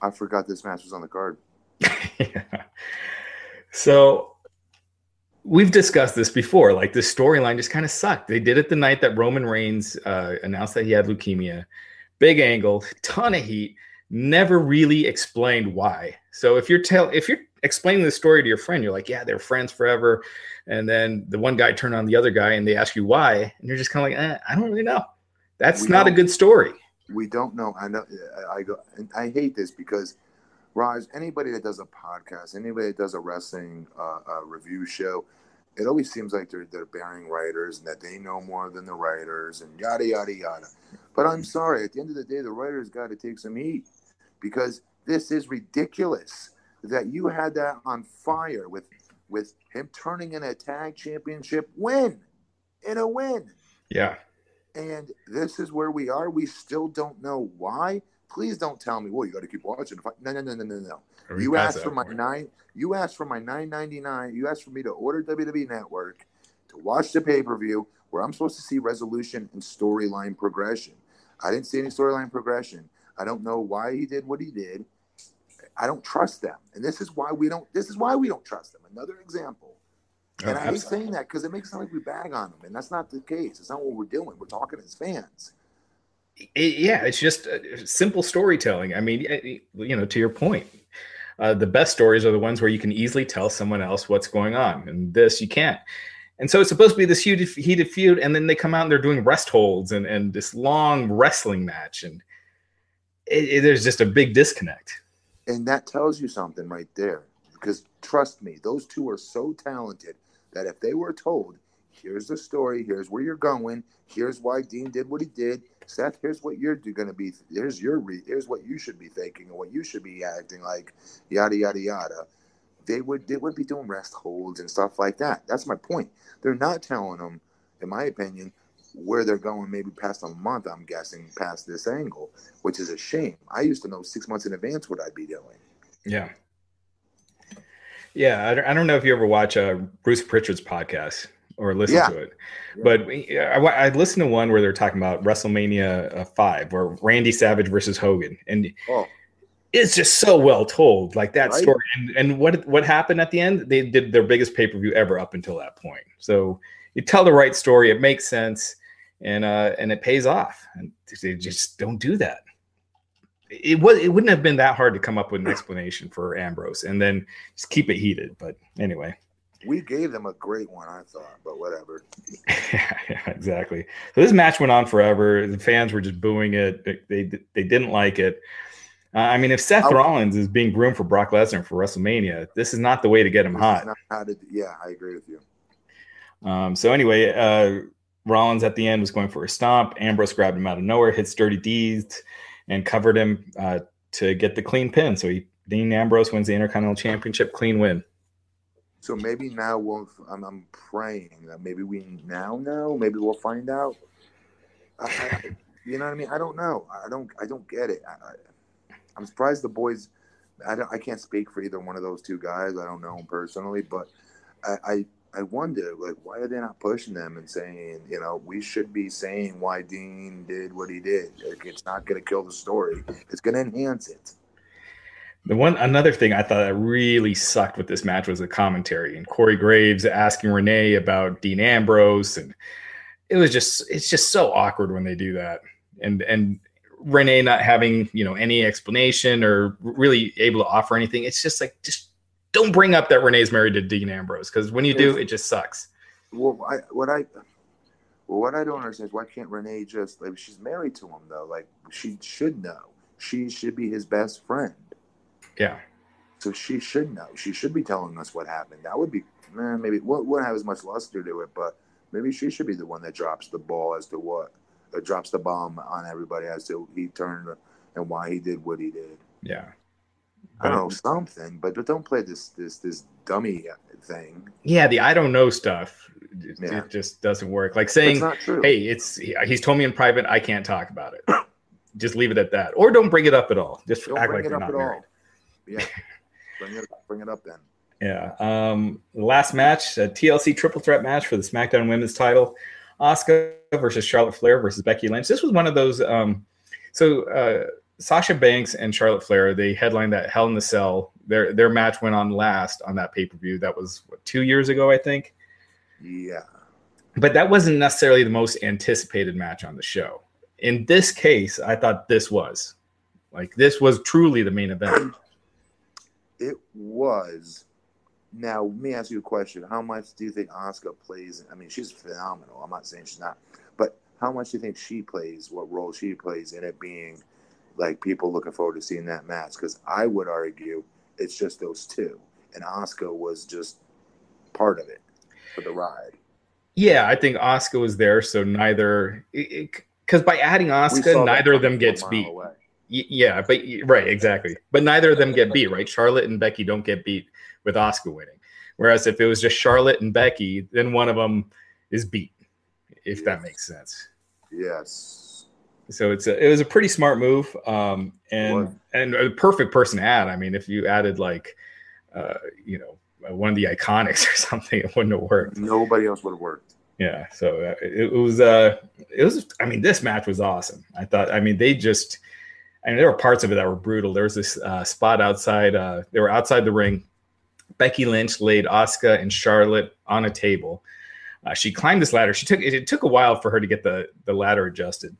I forgot this match was on the card. yeah. (laughs) So we've discussed this before. Like the storyline just kind of sucked. They did it the night that Roman Reigns uh, announced that he had leukemia. Big angle, ton of heat. Never really explained why. So if you're tell if you're explaining the story to your friend, you're like, yeah, they're friends forever. And then the one guy turned on the other guy and they ask you why, and you're just kind of like, eh, I don't really know. That's we not a good story. We don't know. I know. I go. I hate this because Raj, anybody that does a podcast, anybody that does a wrestling uh, uh, review show, it always seems like they're they're bearing writers and that they know more than the writers and yada yada yada. But I'm sorry, at the end of the day, the writers got to take some heat because this is ridiculous that you had that on fire with with him turning in a tag championship win in a win. Yeah. And this is where we are. We still don't know why. Please don't tell me, well, you got to keep watching. No, no, no, no, no, no. You asked for my nine. You asked for my nine ninety nine. You asked for me to order WWE Network to watch the pay per view where I'm supposed to see resolution and storyline progression. I didn't see any storyline progression. I don't know why he did what he did. I don't trust them, and this is why we don't. This is why we don't trust them. Another example. And oh, I hate saying that because it makes it sound like we bag on them, and that's not the case. It's not what we're doing. We're talking as fans it, yeah, it's just uh, simple storytelling. I mean, eh, eh, you know, to your point, uh, the best stories are the ones where you can easily tell someone else what's going on, and this you can't. And so it's supposed to be this huge heated feud, and then they come out and they're doing rest holds and and this long wrestling match, and it, it, there's just a big disconnect. And that tells you something right there, because trust me, those two are so talented, that if they were told, here's the story, here's where you're going, here's why Dean did what he did, Seth, here's what you're going to be, here's your, re- here's what you should be thinking and what you should be acting like, yada yada yada. They would they would be doing rest holds and stuff like that. That's my point. They're not telling them, in my opinion, where they're going maybe past a month, I'm guessing, past this angle, which is a shame. I used to know six months in advance what I'd be doing. Yeah. Yeah. I don't, know if you ever watch uh, Bruce Pritchard's podcast or listen yeah. to it, but I, I listened to one where they're talking about WrestleMania uh, 5 or Randy Savage versus Hogan. And oh. it's just so well told, like that right? story. And, and what, what happened at the end? They did their biggest pay per view ever up until that point. So you tell the right story, it makes sense and uh, and it pays off. And they just don't do that. It was it wouldn't have been that hard to come up with an explanation for Ambrose, and then just keep it heated. But anyway, we gave them a great one, I thought, but whatever. yeah, (laughs) yeah, exactly. So this match went on forever. The fans were just booing it. They they, didn't like it. Uh, I mean, if Seth Rollins is being groomed for Brock Lesnar for WrestleMania, this is not the way to get him hot. To, yeah, I agree with you. Um, so anyway, uh, Rollins at the end was going for a stomp. Ambrose grabbed him out of nowhere, hit Dirty Deeds, and covered him uh, to get the clean pin. So he, Dean Ambrose wins the Intercontinental Championship, clean win. So maybe now we'll. I'm, I'm praying that maybe we now know. Maybe we'll find out. I, I, you know what I mean? I don't know. I don't. I don't get it. I, am surprised the boys. I don't. I can't speak for either one of those two guys. I don't know them personally, but I, I I wonder, like, why are they not pushing them and saying, you know, we should be saying why Dean did what he did. Like, it's not going to kill the story; it's going to enhance it. The one another thing I thought that really sucked with this match was the commentary and Corey Graves asking Renee about Dean Ambrose, and it was just it's just so awkward when they do that, and and Renee not having you know any explanation or really able to offer anything. It's just like just don't bring up that Renee's married to Dean Ambrose because when you do, it just sucks. Well, I, what I well, what I don't understand is why can't Renee just like she's married to him though? Like she should know. She should be his best friend. Yeah. So she should know. She should be telling us what happened. That would be eh, maybe wouldn't have as much luster to it, but maybe she should be the one that drops the ball as to what uh, drops the bomb on everybody as to he turned and why he did what he did. Yeah. I don't know something, but but don't play this this this dummy thing. Yeah, the I don't know stuff. Yeah. It just doesn't work. Like saying, "Hey, it's he's told me in private I can't talk about it." just leave it at that, or don't bring it up at all. Just don't act like you're not married. All. Yeah, bring it bring it up then. Yeah. Um, the last match, a TLC triple threat match for the SmackDown Women's Title: Asuka versus Charlotte Flair versus Becky Lynch. This was one of those. Um, so. Uh, Sasha Banks and Charlotte Flair, they headlined that Hell in the Cell. Their their match went on last on that pay per view. That was what, two years ago, I think. Yeah. But that wasn't necessarily the most anticipated match on the show. In this case, I thought this was like this was truly the main event. (clears throat) It was. Now, let me ask you a question. How much do you think Asuka plays? I mean, she's phenomenal. I'm not saying she's not, but how much do you think she plays? What role she plays in it being like people looking forward to seeing that match because I would argue it's just those two, and Asuka was just part of it for the ride. Yeah, I think Asuka was there, so neither because by adding Asuka, neither of them gets beat. Away. Yeah, but right, exactly. But neither of them get beat, right? Charlotte and Becky don't get beat with Asuka winning. Whereas if it was just Charlotte and Becky, then one of them is beat, if yes. that makes sense. Yes. So it's a, it was a pretty smart move, um, and and a perfect person to add. I mean, if you added like, uh, you know, one of the iconics (laughs) or something, it wouldn't have worked. Nobody else would have worked. Yeah, so uh, it, it, was uh, it was. I mean, this match was awesome. I thought. I mean, they just. I mean, there were parts of it that were brutal. There was this uh, spot outside. Uh, they were outside the ring. Becky Lynch laid Asuka and Charlotte on a table. Uh, she climbed this ladder. She took it, it took a while for her to get the the ladder adjusted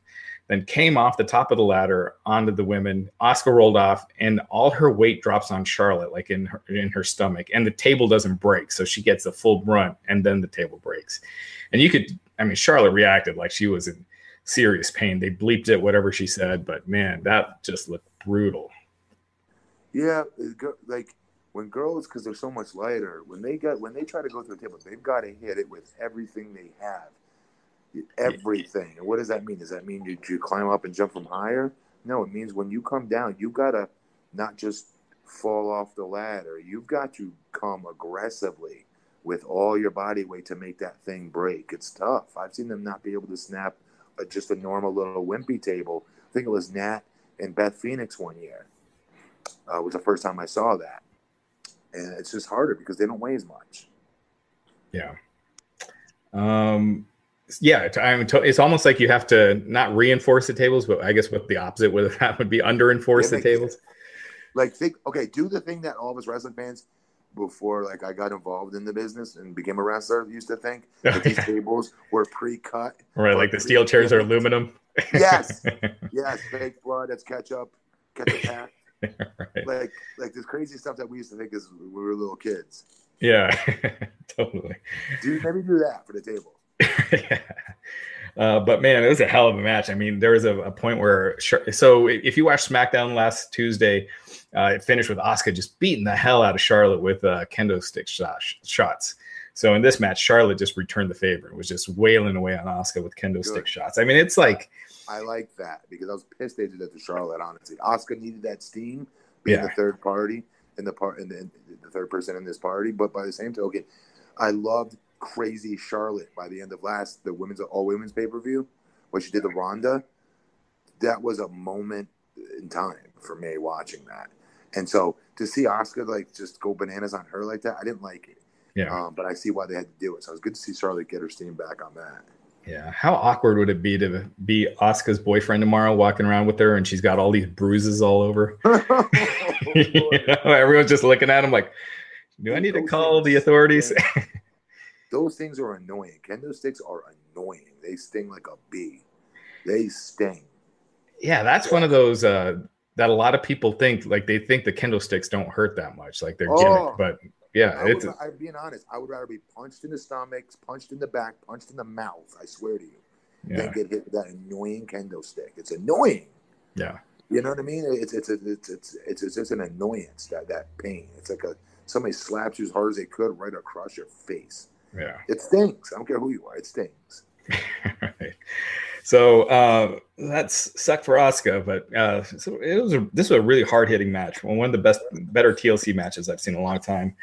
then came off the top of the ladder onto the women. Asuka rolled off, and all her weight drops on Charlotte, like in her, in her stomach, and the table doesn't break, so she gets a full brunt, and then the table breaks. And you could, I mean, Charlotte reacted like she was in serious pain. They bleeped it, whatever she said, but man, that just looked brutal. Yeah, like when girls, because they're so much lighter, when they get when they try to go through the table, they've got to hit it with everything they have, everything. And what does that mean? Does that mean you, you climb up and jump from higher? No, it means when you come down, you gotta not just fall off the ladder. You've got to come aggressively with all your body weight to make that thing break. It's tough. I've seen them not be able to snap a, just a normal little wimpy table. I think it was Nat and Beth Phoenix one year. Uh, was the first time I saw that, and it's just harder because they don't weigh as much. Yeah. Um. Yeah, I mean, it's almost like you have to not reinforce the tables, but I guess what the opposite would that would be underenforce the tables. Like think, okay, do the thing that all of us wrestling fans before like I got involved in the business and became a wrestler used to think (laughs) that these tables were pre-cut. Right, like the steel chairs are aluminum. yes, (laughs) yes, fake blood. That's ketchup, ketchup (laughs) pack. right. Like like this crazy stuff that we used to think as we were little kids. Yeah, totally. Dude, maybe do that for the table. yeah. Uh, but man, it was a hell of a match. I mean, there was a, a point where so if you watched SmackDown last Tuesday, uh, it finished with Asuka just beating the hell out of Charlotte with uh, kendo stick shots. So in this match, Charlotte just returned the favor and was just wailing away on Asuka with kendo Good. stick shots. I mean, it's like I like that because I was pissed they did that to Charlotte. Honestly, Asuka needed that steam, being yeah. the third party in the part the, in the third person in this party. But by the same token, I loved crazy Charlotte by the end of last the women's all women's pay per view, where she did the Ronda. That was a moment in time for me watching that, and so to see Asuka like just go bananas on her like that, I didn't like it. Yeah, um, but I see why they had to do it. So it was good to see Charlotte get her steam back on that. Yeah, how awkward would it be to be Asuka's boyfriend tomorrow, walking around with her, and she's got all these bruises all over? oh, (laughs) (laughs) you know, everyone's just looking at him like, "Do I need to call the authorities?" (laughs) Those things are annoying. Kendo sticks are annoying. They sting like a bee. They sting. Yeah, that's one of those uh, that a lot of people think like they think the kendo sticks don't hurt that much, like they're oh, gimmick. But yeah, I it's. Would, I'm being honest. I would rather be punched in the stomach, punched in the back, punched in the mouth. I swear to you, yeah. than get hit with that annoying kendo stick. It's annoying. Yeah. You know what I mean? It's it's it's it's it's, it's, it's just an annoyance that that pain. It's like a somebody slaps you as hard as they could right across your face. Yeah. It stinks. I don't care who you are. It stinks. (laughs) right. So uh, that's suck for Asuka, but uh, so it was a, this was a really hard hitting match. One of the best, better TLC matches I've seen in a long time.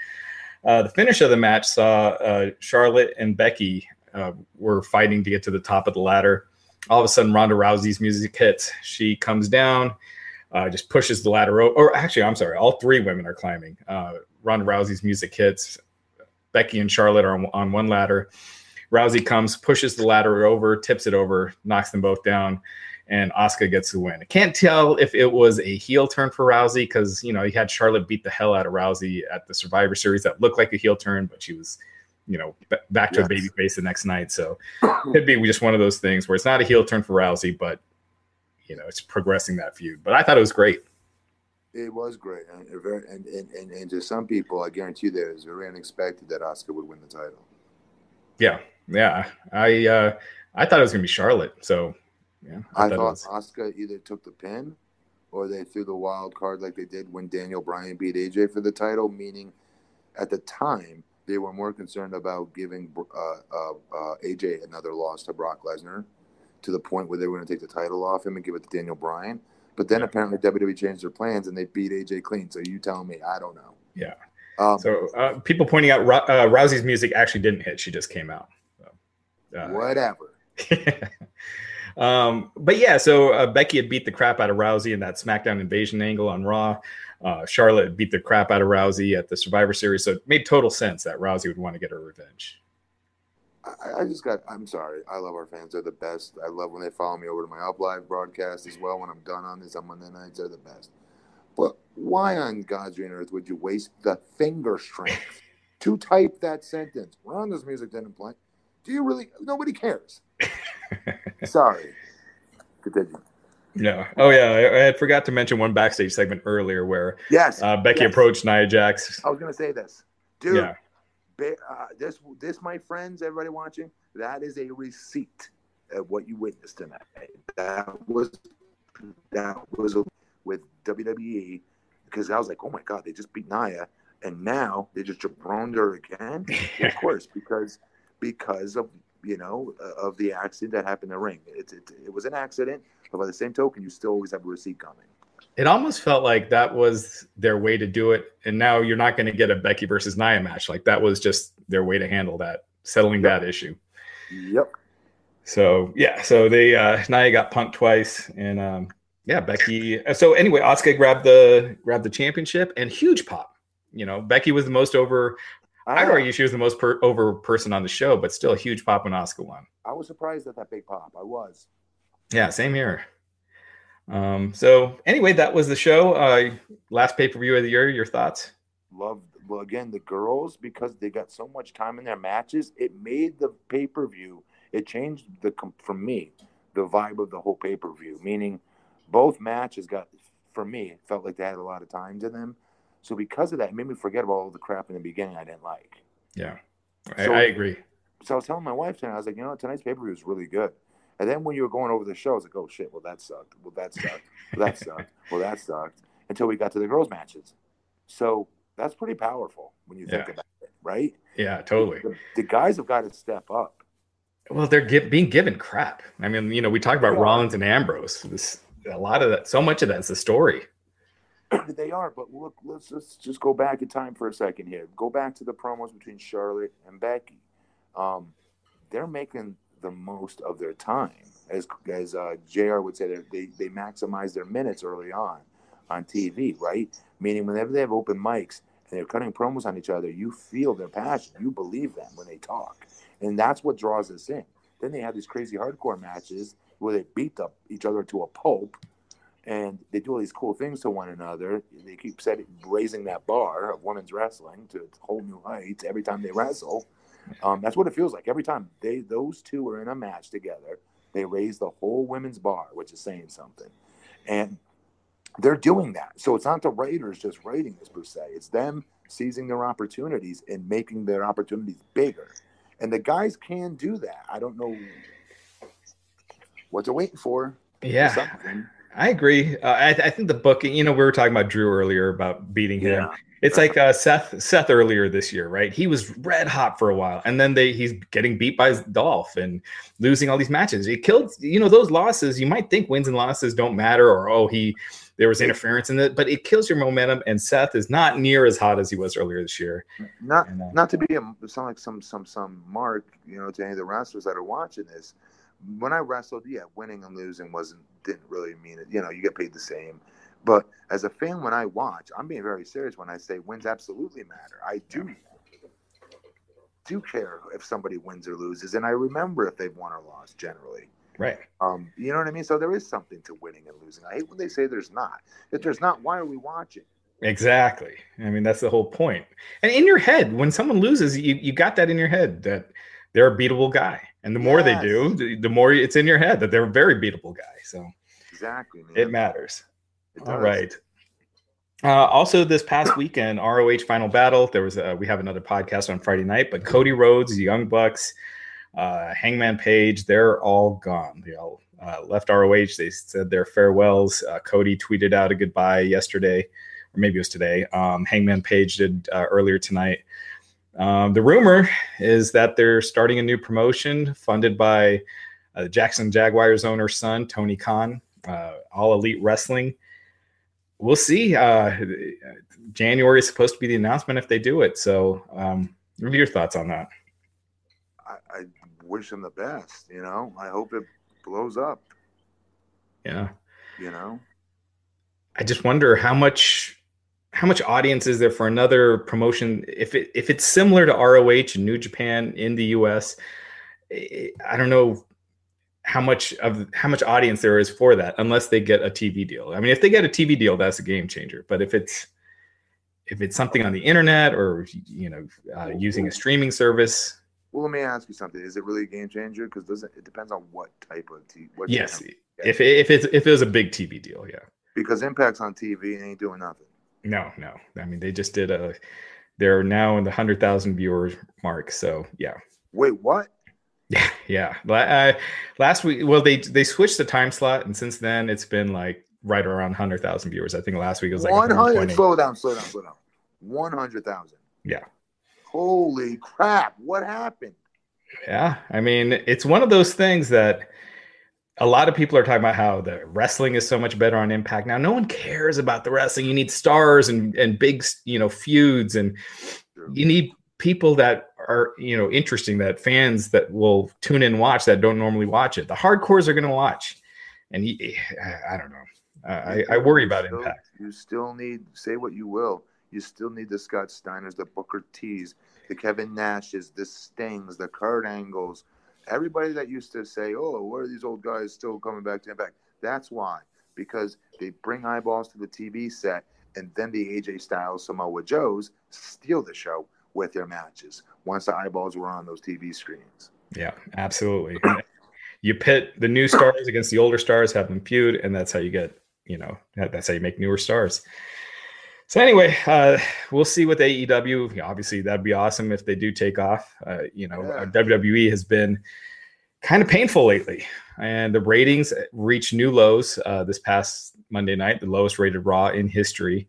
Uh, the finish of the match saw uh, Charlotte and Becky uh, were fighting to get to the top of the ladder. All of a sudden, Ronda Rousey's music hits. She comes down, uh, just pushes the ladder. over. or actually, I'm sorry, all three women are climbing. Ronda Rousey's music hits. Becky and Charlotte are on, on one ladder. Rousey comes, pushes the ladder over, tips it over, knocks them both down, and Asuka gets the win. I can't tell if it was a heel turn for Rousey because you know he had Charlotte beat the hell out of Rousey at the Survivor Series that looked like a heel turn, but she was, you know, b- back to yes. a baby face the next night. So it could be just one of those things where it's not a heel turn for Rousey, but you know it's progressing that feud. But I thought it was great. It was great, and, and, and, and, and to some people, I guarantee you, that it was very unexpected that Asuka would win the title. Yeah, yeah, I uh, I thought it was gonna be Charlotte. So yeah, I, I thought, thought Asuka either took the pin or they threw the wild card like they did when Daniel Bryan beat AJ for the title. Meaning, at the time, they were more concerned about giving uh, uh, uh, AJ another loss to Brock Lesnar to the point where they were going to take the title off him and give it to Daniel Bryan. But then yeah. apparently WWE changed their plans and they beat AJ clean. So you tell me, I don't know. Yeah. Um, so uh, people pointing out uh, Rousey's music actually didn't hit; she just came out. So, uh, whatever. (laughs) um, but yeah, so uh, Becky had beat the crap out of Rousey in that SmackDown Invasion angle on Raw. Uh, Charlotte beat the crap out of Rousey at the Survivor Series, so it made total sense that Rousey would want to get her revenge. I, I, just got. I'm sorry. I love our fans. They're the best. I love when they follow me over to my Up Live broadcast as well. When I'm done on this I'm on Monday nights, they're the best. But why on God's green earth would you waste the finger strength (laughs) to type that sentence? Ronda's music didn't play. Do you really? Nobody cares. (laughs) sorry. Continue. No. Oh yeah, I, I, had forgot to mention one backstage segment earlier where yes, uh, Becky yes. approached Nia Jax. I was gonna say this, dude. Yeah uh, this, this, my friends, everybody watching, that is a receipt of what you witnessed tonight. That was that was with WWE because I was like, oh my god, they just beat Nia. and now they just jabroned her again. (laughs) of course, because because of you know uh, of the accident that happened in the ring. It, it, it was an accident, but by the same token, you still always have a receipt coming. It almost felt like that was their way to do it, and now you're not going to get a Becky versus Nia match. Like that was just their way to handle that, settling yep. that issue. Yep. So yeah, so they uh Nia got punked twice, and um yeah, Becky. Uh, so anyway, Asuka grabbed the grabbed the championship and huge pop. You know, Becky was the most over. I'd argue she was the most per, over person on the show, but still a huge pop when Asuka won. I was surprised at that big pop. I was. Yeah, same here. Um, so anyway, that was the show. Uh, last pay per view of the year. Your thoughts? Love well again the girls because they got so much time in their matches. It made the pay per view. It changed the for me the vibe of the whole pay per view. Meaning, both matches got for me felt like they had a lot of time to them. So because of that, it made me forget about all the crap in the beginning I didn't like. Yeah, I, so, I agree. So I was telling my wife tonight, I was like, you know, tonight's pay per view was really good. And then when you were going over the show, I was like, oh shit, well that sucked. Well that sucked. Well that sucked. (laughs) Well that sucked. Until we got to the girls' matches. So that's pretty powerful when you think yeah. about it, right? Yeah, totally. The, the, guys have got to step up. Well, they're get, being given crap. I mean, you know, we talked about yeah. Rollins and Ambrose. This a lot of that, so much of that's the story. (clears throat) they are, but look, let's, let's just go back in time for a second here. Go back to the promos between Charlotte and Becky. Um, they're making the most of their time, as as uh, JR would say. They they maximize their minutes early on on TV, right? Meaning, whenever they have open mics and they're cutting promos on each other, you feel their passion. You believe them when they talk, and that's what draws us in. Then they have these crazy hardcore matches where they beat up each other to a pulp and they do all these cool things to one another. They keep setting, raising that bar of women's wrestling to whole new heights every time they wrestle. Um, that's what it feels like every time they those two are in a match together. They raise the whole women's bar, which is saying something, and they're doing that. So it's not the writers just writing this per se; it's them seizing their opportunities and making their opportunities bigger. And the guys can do that. I don't know what they're waiting for. Yeah. I agree. Uh, I, I, think the booking, you know, we were talking about Drew earlier about beating him. Yeah. It's like uh, Seth Seth earlier this year, right? He was red hot for a while, and then they he's getting beat by Dolph and losing all these matches. He killed, you know, those losses. You might think wins and losses don't matter, or oh, he there was interference in it, but it kills your momentum. And Seth is not near as hot as he was earlier this year. Not and, uh, not to be a sound like some some some mark, you know, to any of the wrestlers that are watching this when I wrestled, yeah, winning and losing wasn't didn't really mean it. You know, you get paid the same. But as a fan, when I watch, I'm being very serious when I say wins absolutely matter. I do do care if somebody wins or loses, and I remember if they've won or lost generally. Right. Um, you know what I mean? So there is something to winning and losing. I hate when they say there's not. If there's not, why are we watching? Exactly. I mean, that's the whole point. And in your head, when someone loses, you, you got that in your head that they're a beatable guy. And the more yes. they do, the, the, more it's in your head that they're a very beatable guy. So exactly, man. it matters. It All right. Uh, also, this past weekend, ROH Final Battle. There was a, we have another podcast on Friday night, but Cody Rhodes, Young Bucks, uh, Hangman Page, they're all gone. They all uh, left ROH. They said their farewells. Uh, Cody tweeted out a goodbye yesterday, or maybe it was today. Um, Hangman Page did uh, earlier tonight. Um, the rumor is that they're starting a new promotion funded by uh, Jackson Jaguars owner's son, Tony Khan, uh, All Elite Wrestling. We'll see. Uh, January is supposed to be the announcement if they do it. So, um, what are your thoughts on that? I, I wish them the best. You know, I hope it blows up. Yeah. You know, I just wonder how much how much audience is there for another promotion? If it if it's similar to ROH and New Japan in the US I don't know how much of how much audience there is for that unless they get a TV deal. I mean if they get a TV deal that's a game changer. But if it's if it's something on the internet or you know uh, using a streaming service. well let me ask you something. Is it really a game changer? Because doesn't it depends on what type of TV What yes. if if it's if it was a big TV deal yeah. Because impacts on TV ain't doing nothing no, no. I mean, they just did a. They're now in the hundred thousand viewers mark. So yeah. Wait, what? (laughs) Yeah, yeah. Uh, last week, well, they they switched the time slot, and since then, it's been like right around hundred thousand viewers. I think last week it was like one hundred. Slow down, slow down, slow down. One hundred thousand. Yeah. Holy crap! What happened? Yeah, I mean, it's one of those things that a lot of people are talking about how the wrestling is so much better on Impact now. No one cares about the wrestling. You need stars and and big, you know, feuds, and you need people that are you know interesting that fans that will tune in and watch that don't normally watch it. The hardcores are going to watch, and he, eh, I don't know. I, I worry about still, Impact. You still need say what you will. You still need the Scott Steiners, the Booker T's, the Kevin Nashes, the Stings, the Kurt Angles, everybody that used to say, "Oh, where are these old guys still coming back to Impact?" That's why, because they bring eyeballs to the TV set, and then the AJ Styles Samoa Joes steal the show with their matches once the eyeballs were on those TV screens. Yeah, absolutely. (clears throat) you pit the new stars against the older stars, have them feud, and that's how you get, you know, that's how you make newer stars. So anyway, uh, we'll see with AEW. Obviously, that'd be awesome if they do take off. Uh, you know, yeah. WWE has been kind of painful lately, and the ratings reached new lows uh, this past Monday night, the lowest rated Raw in history.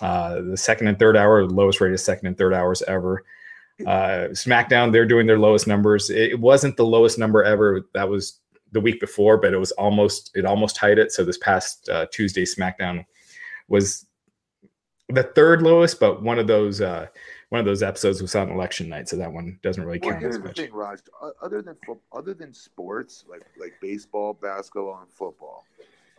Uh, the second and third hour, the lowest rated second and third hours ever. Uh, SmackDown, they're doing their lowest numbers. It wasn't the lowest number ever. That was the week before, but it was almost it almost tied it. So this past uh, Tuesday, SmackDown was the third lowest, but one of those uh, one of those episodes was on election night, so that one doesn't really count well, as much. Thing, Raj, other than other than sports like like baseball, basketball, and football,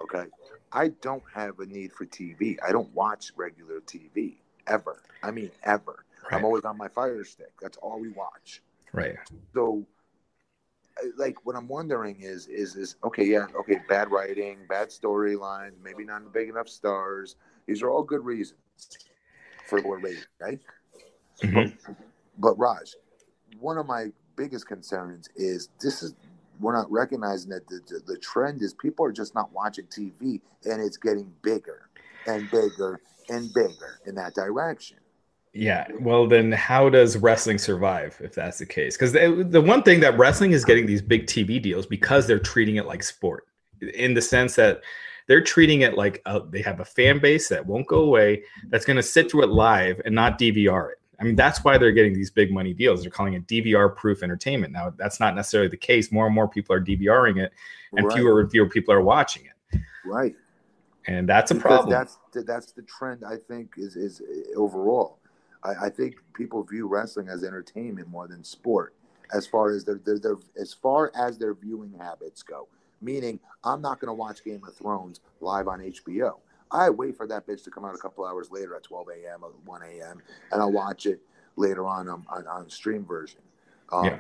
okay, I don't have a need for TV. I don't watch regular TV ever. I mean, ever. Right. I'm always on my Fire Stick. That's all we watch. Right. So, like, what I'm wondering is, is, is okay, yeah, okay, bad writing, bad storylines, maybe not big enough stars. These are all good reasons for lower rating, right? Mm-hmm. But, but Raj, one of my biggest concerns is this is we're not recognizing that the, the, the trend is people are just not watching TV and it's getting bigger and bigger and bigger in that direction. Yeah. Well, then how does wrestling survive if that's the case? Because the, the one thing that wrestling is getting these big TV deals because they're treating it like sport in the sense that they're treating it like a, they have a fan mm. base that won't go away, that's going to sit through it live and not DVR it. I mean, that's why they're getting these big money deals. They're calling it DVR proof entertainment. Now, that's not necessarily the case. More and more people are DVRing it, and right. fewer and fewer people are watching it. Right. And that's a because problem. That's the, that's the trend. I think is is eh, overall. I, I, think people view wrestling as entertainment more than sport, as far as their, their, their as far as their viewing habits go meaning I'm not going to watch Game of Thrones live on HBO. I wait for that bitch to come out a couple hours later at 12 a.m. or 1 a.m. and I'll watch it later on on, on, on stream version. Um, yeah.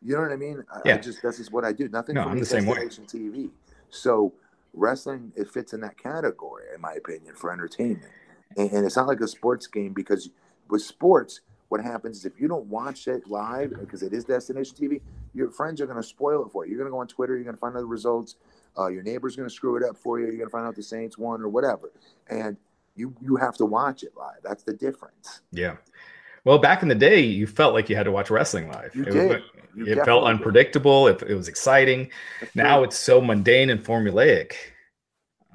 You know what I mean? I, yeah. I just that's just what I do. Nothing no, for I'm the same way. TV. So wrestling it fits in that category, in my opinion, for entertainment. And, and it's not like a sports game because with sports, what happens is if you don't watch it live because it is destination TV, your friends are going to spoil it for you. You're going to go on Twitter, you're going to find out the results. Uh, your neighbor's going to screw it up for you. You're going to find out the Saints won or whatever, and you you have to watch it live. That's the difference. Yeah. Well, back in the day, you felt like you had to watch wrestling live. You it, did. You it felt unpredictable. It, it was exciting. That's now true. it's so mundane and formulaic.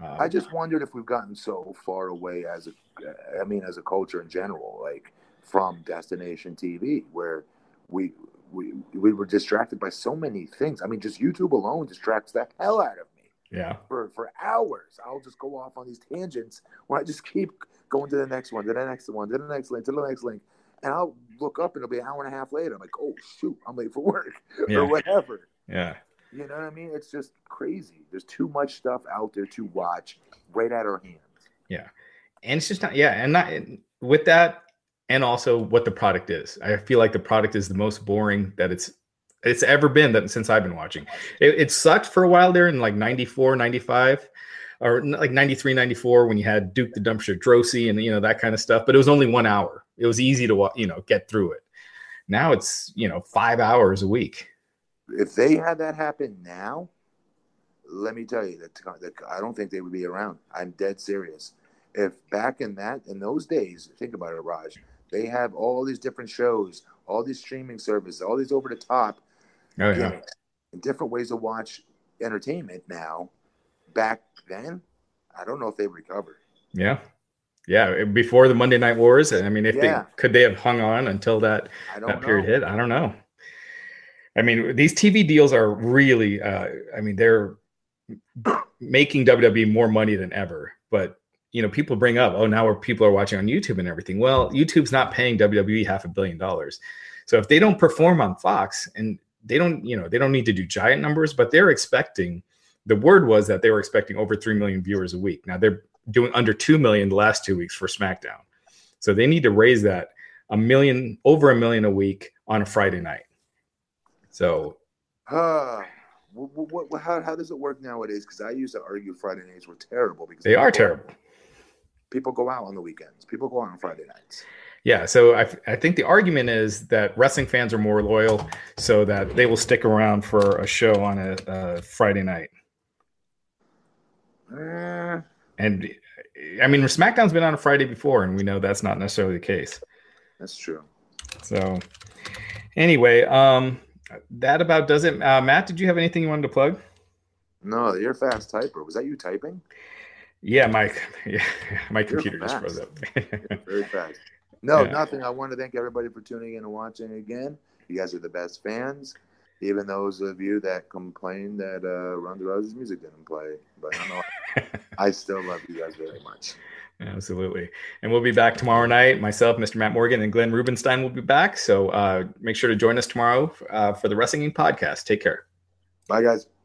Um, I just wondered if we've gotten so far away as a, I mean, as a culture in general, like from destination TV, where we we we were distracted by so many things. I mean, just YouTube alone distracts the hell out of me. Yeah. For for hours, I'll just go off on these tangents where I just keep going to the next one, to the next one, to the next link, to the next link, and I'll look up and it'll be an hour and a half later. I'm like, oh shoot, I'm late for work (laughs) yeah. or whatever. Yeah. You know what I mean? It's just crazy. There's too much stuff out there to watch right at our hands. Yeah. And it's just not, yeah. And not with that, and also what the product is. I feel like the product is the most boring that it's it's ever been that since I've been watching. It, it sucked for a while there in like 94, 95 or like 93, 94 when you had Duke the Dumpster Droese and you know that kind of stuff, but it was only 1 hour. It was easy to you know get through it. Now it's, you know, 5 hours a week. If they had that happen now, let me tell you that, that I don't think they would be around. I'm dead serious. If back in that in those days, think about it, Raj they have all these different shows, all these streaming services, all these over the top oh, yeah. different ways to watch entertainment now. Back then, I don't know if they recovered. Yeah. Yeah, before the Monday Night Wars. I mean, if Yeah. they could they have hung on until that that know. period hit? I don't know. I mean, these TV deals are really. Uh, I mean, they're making WWE more money than ever. But you know, people bring up, oh, now people are watching on YouTube and everything. Well, YouTube's not paying WWE half a billion dollars. So if they don't perform on Fox and they don't, you know, they don't need to do giant numbers, but they're expecting. The word was that they were expecting over three million viewers a week. Now they're doing under two million the last two weeks for SmackDown. So they need to raise that a million, over a million a week on a Friday night. So Uh, what, what, how, how does it work nowadays? Because I used to argue Friday nights were terrible because they are terrible. People go out on the weekends. People go out on Friday nights. Yeah, so I, I think the argument is that wrestling fans are more loyal, so that they will stick around for a show on a, a Friday night. Eh, And I mean, SmackDown's been on a Friday before, and we know that's not necessarily the case. that's true. So, anyway, um, that about does it. Uh, Matt, did you have anything you wanted to plug? No, you're a fast typer. Was that you typing? Yeah, my (laughs) yeah, my computer just froze up. Very (laughs) fast. No, Yeah. nothing. I want to thank everybody for tuning in and watching again. You guys are the best fans. Even those of you that complained that uh, Ronda Rousey's music didn't play, but I know (laughs) I still love you guys very much. Absolutely. And we'll be back tomorrow night. Myself, Mr. Matt Morgan, and Glenn Rubenstein will be back. So uh, make sure to join us tomorrow uh, for the Wrestling podcast. Take care. Bye, guys.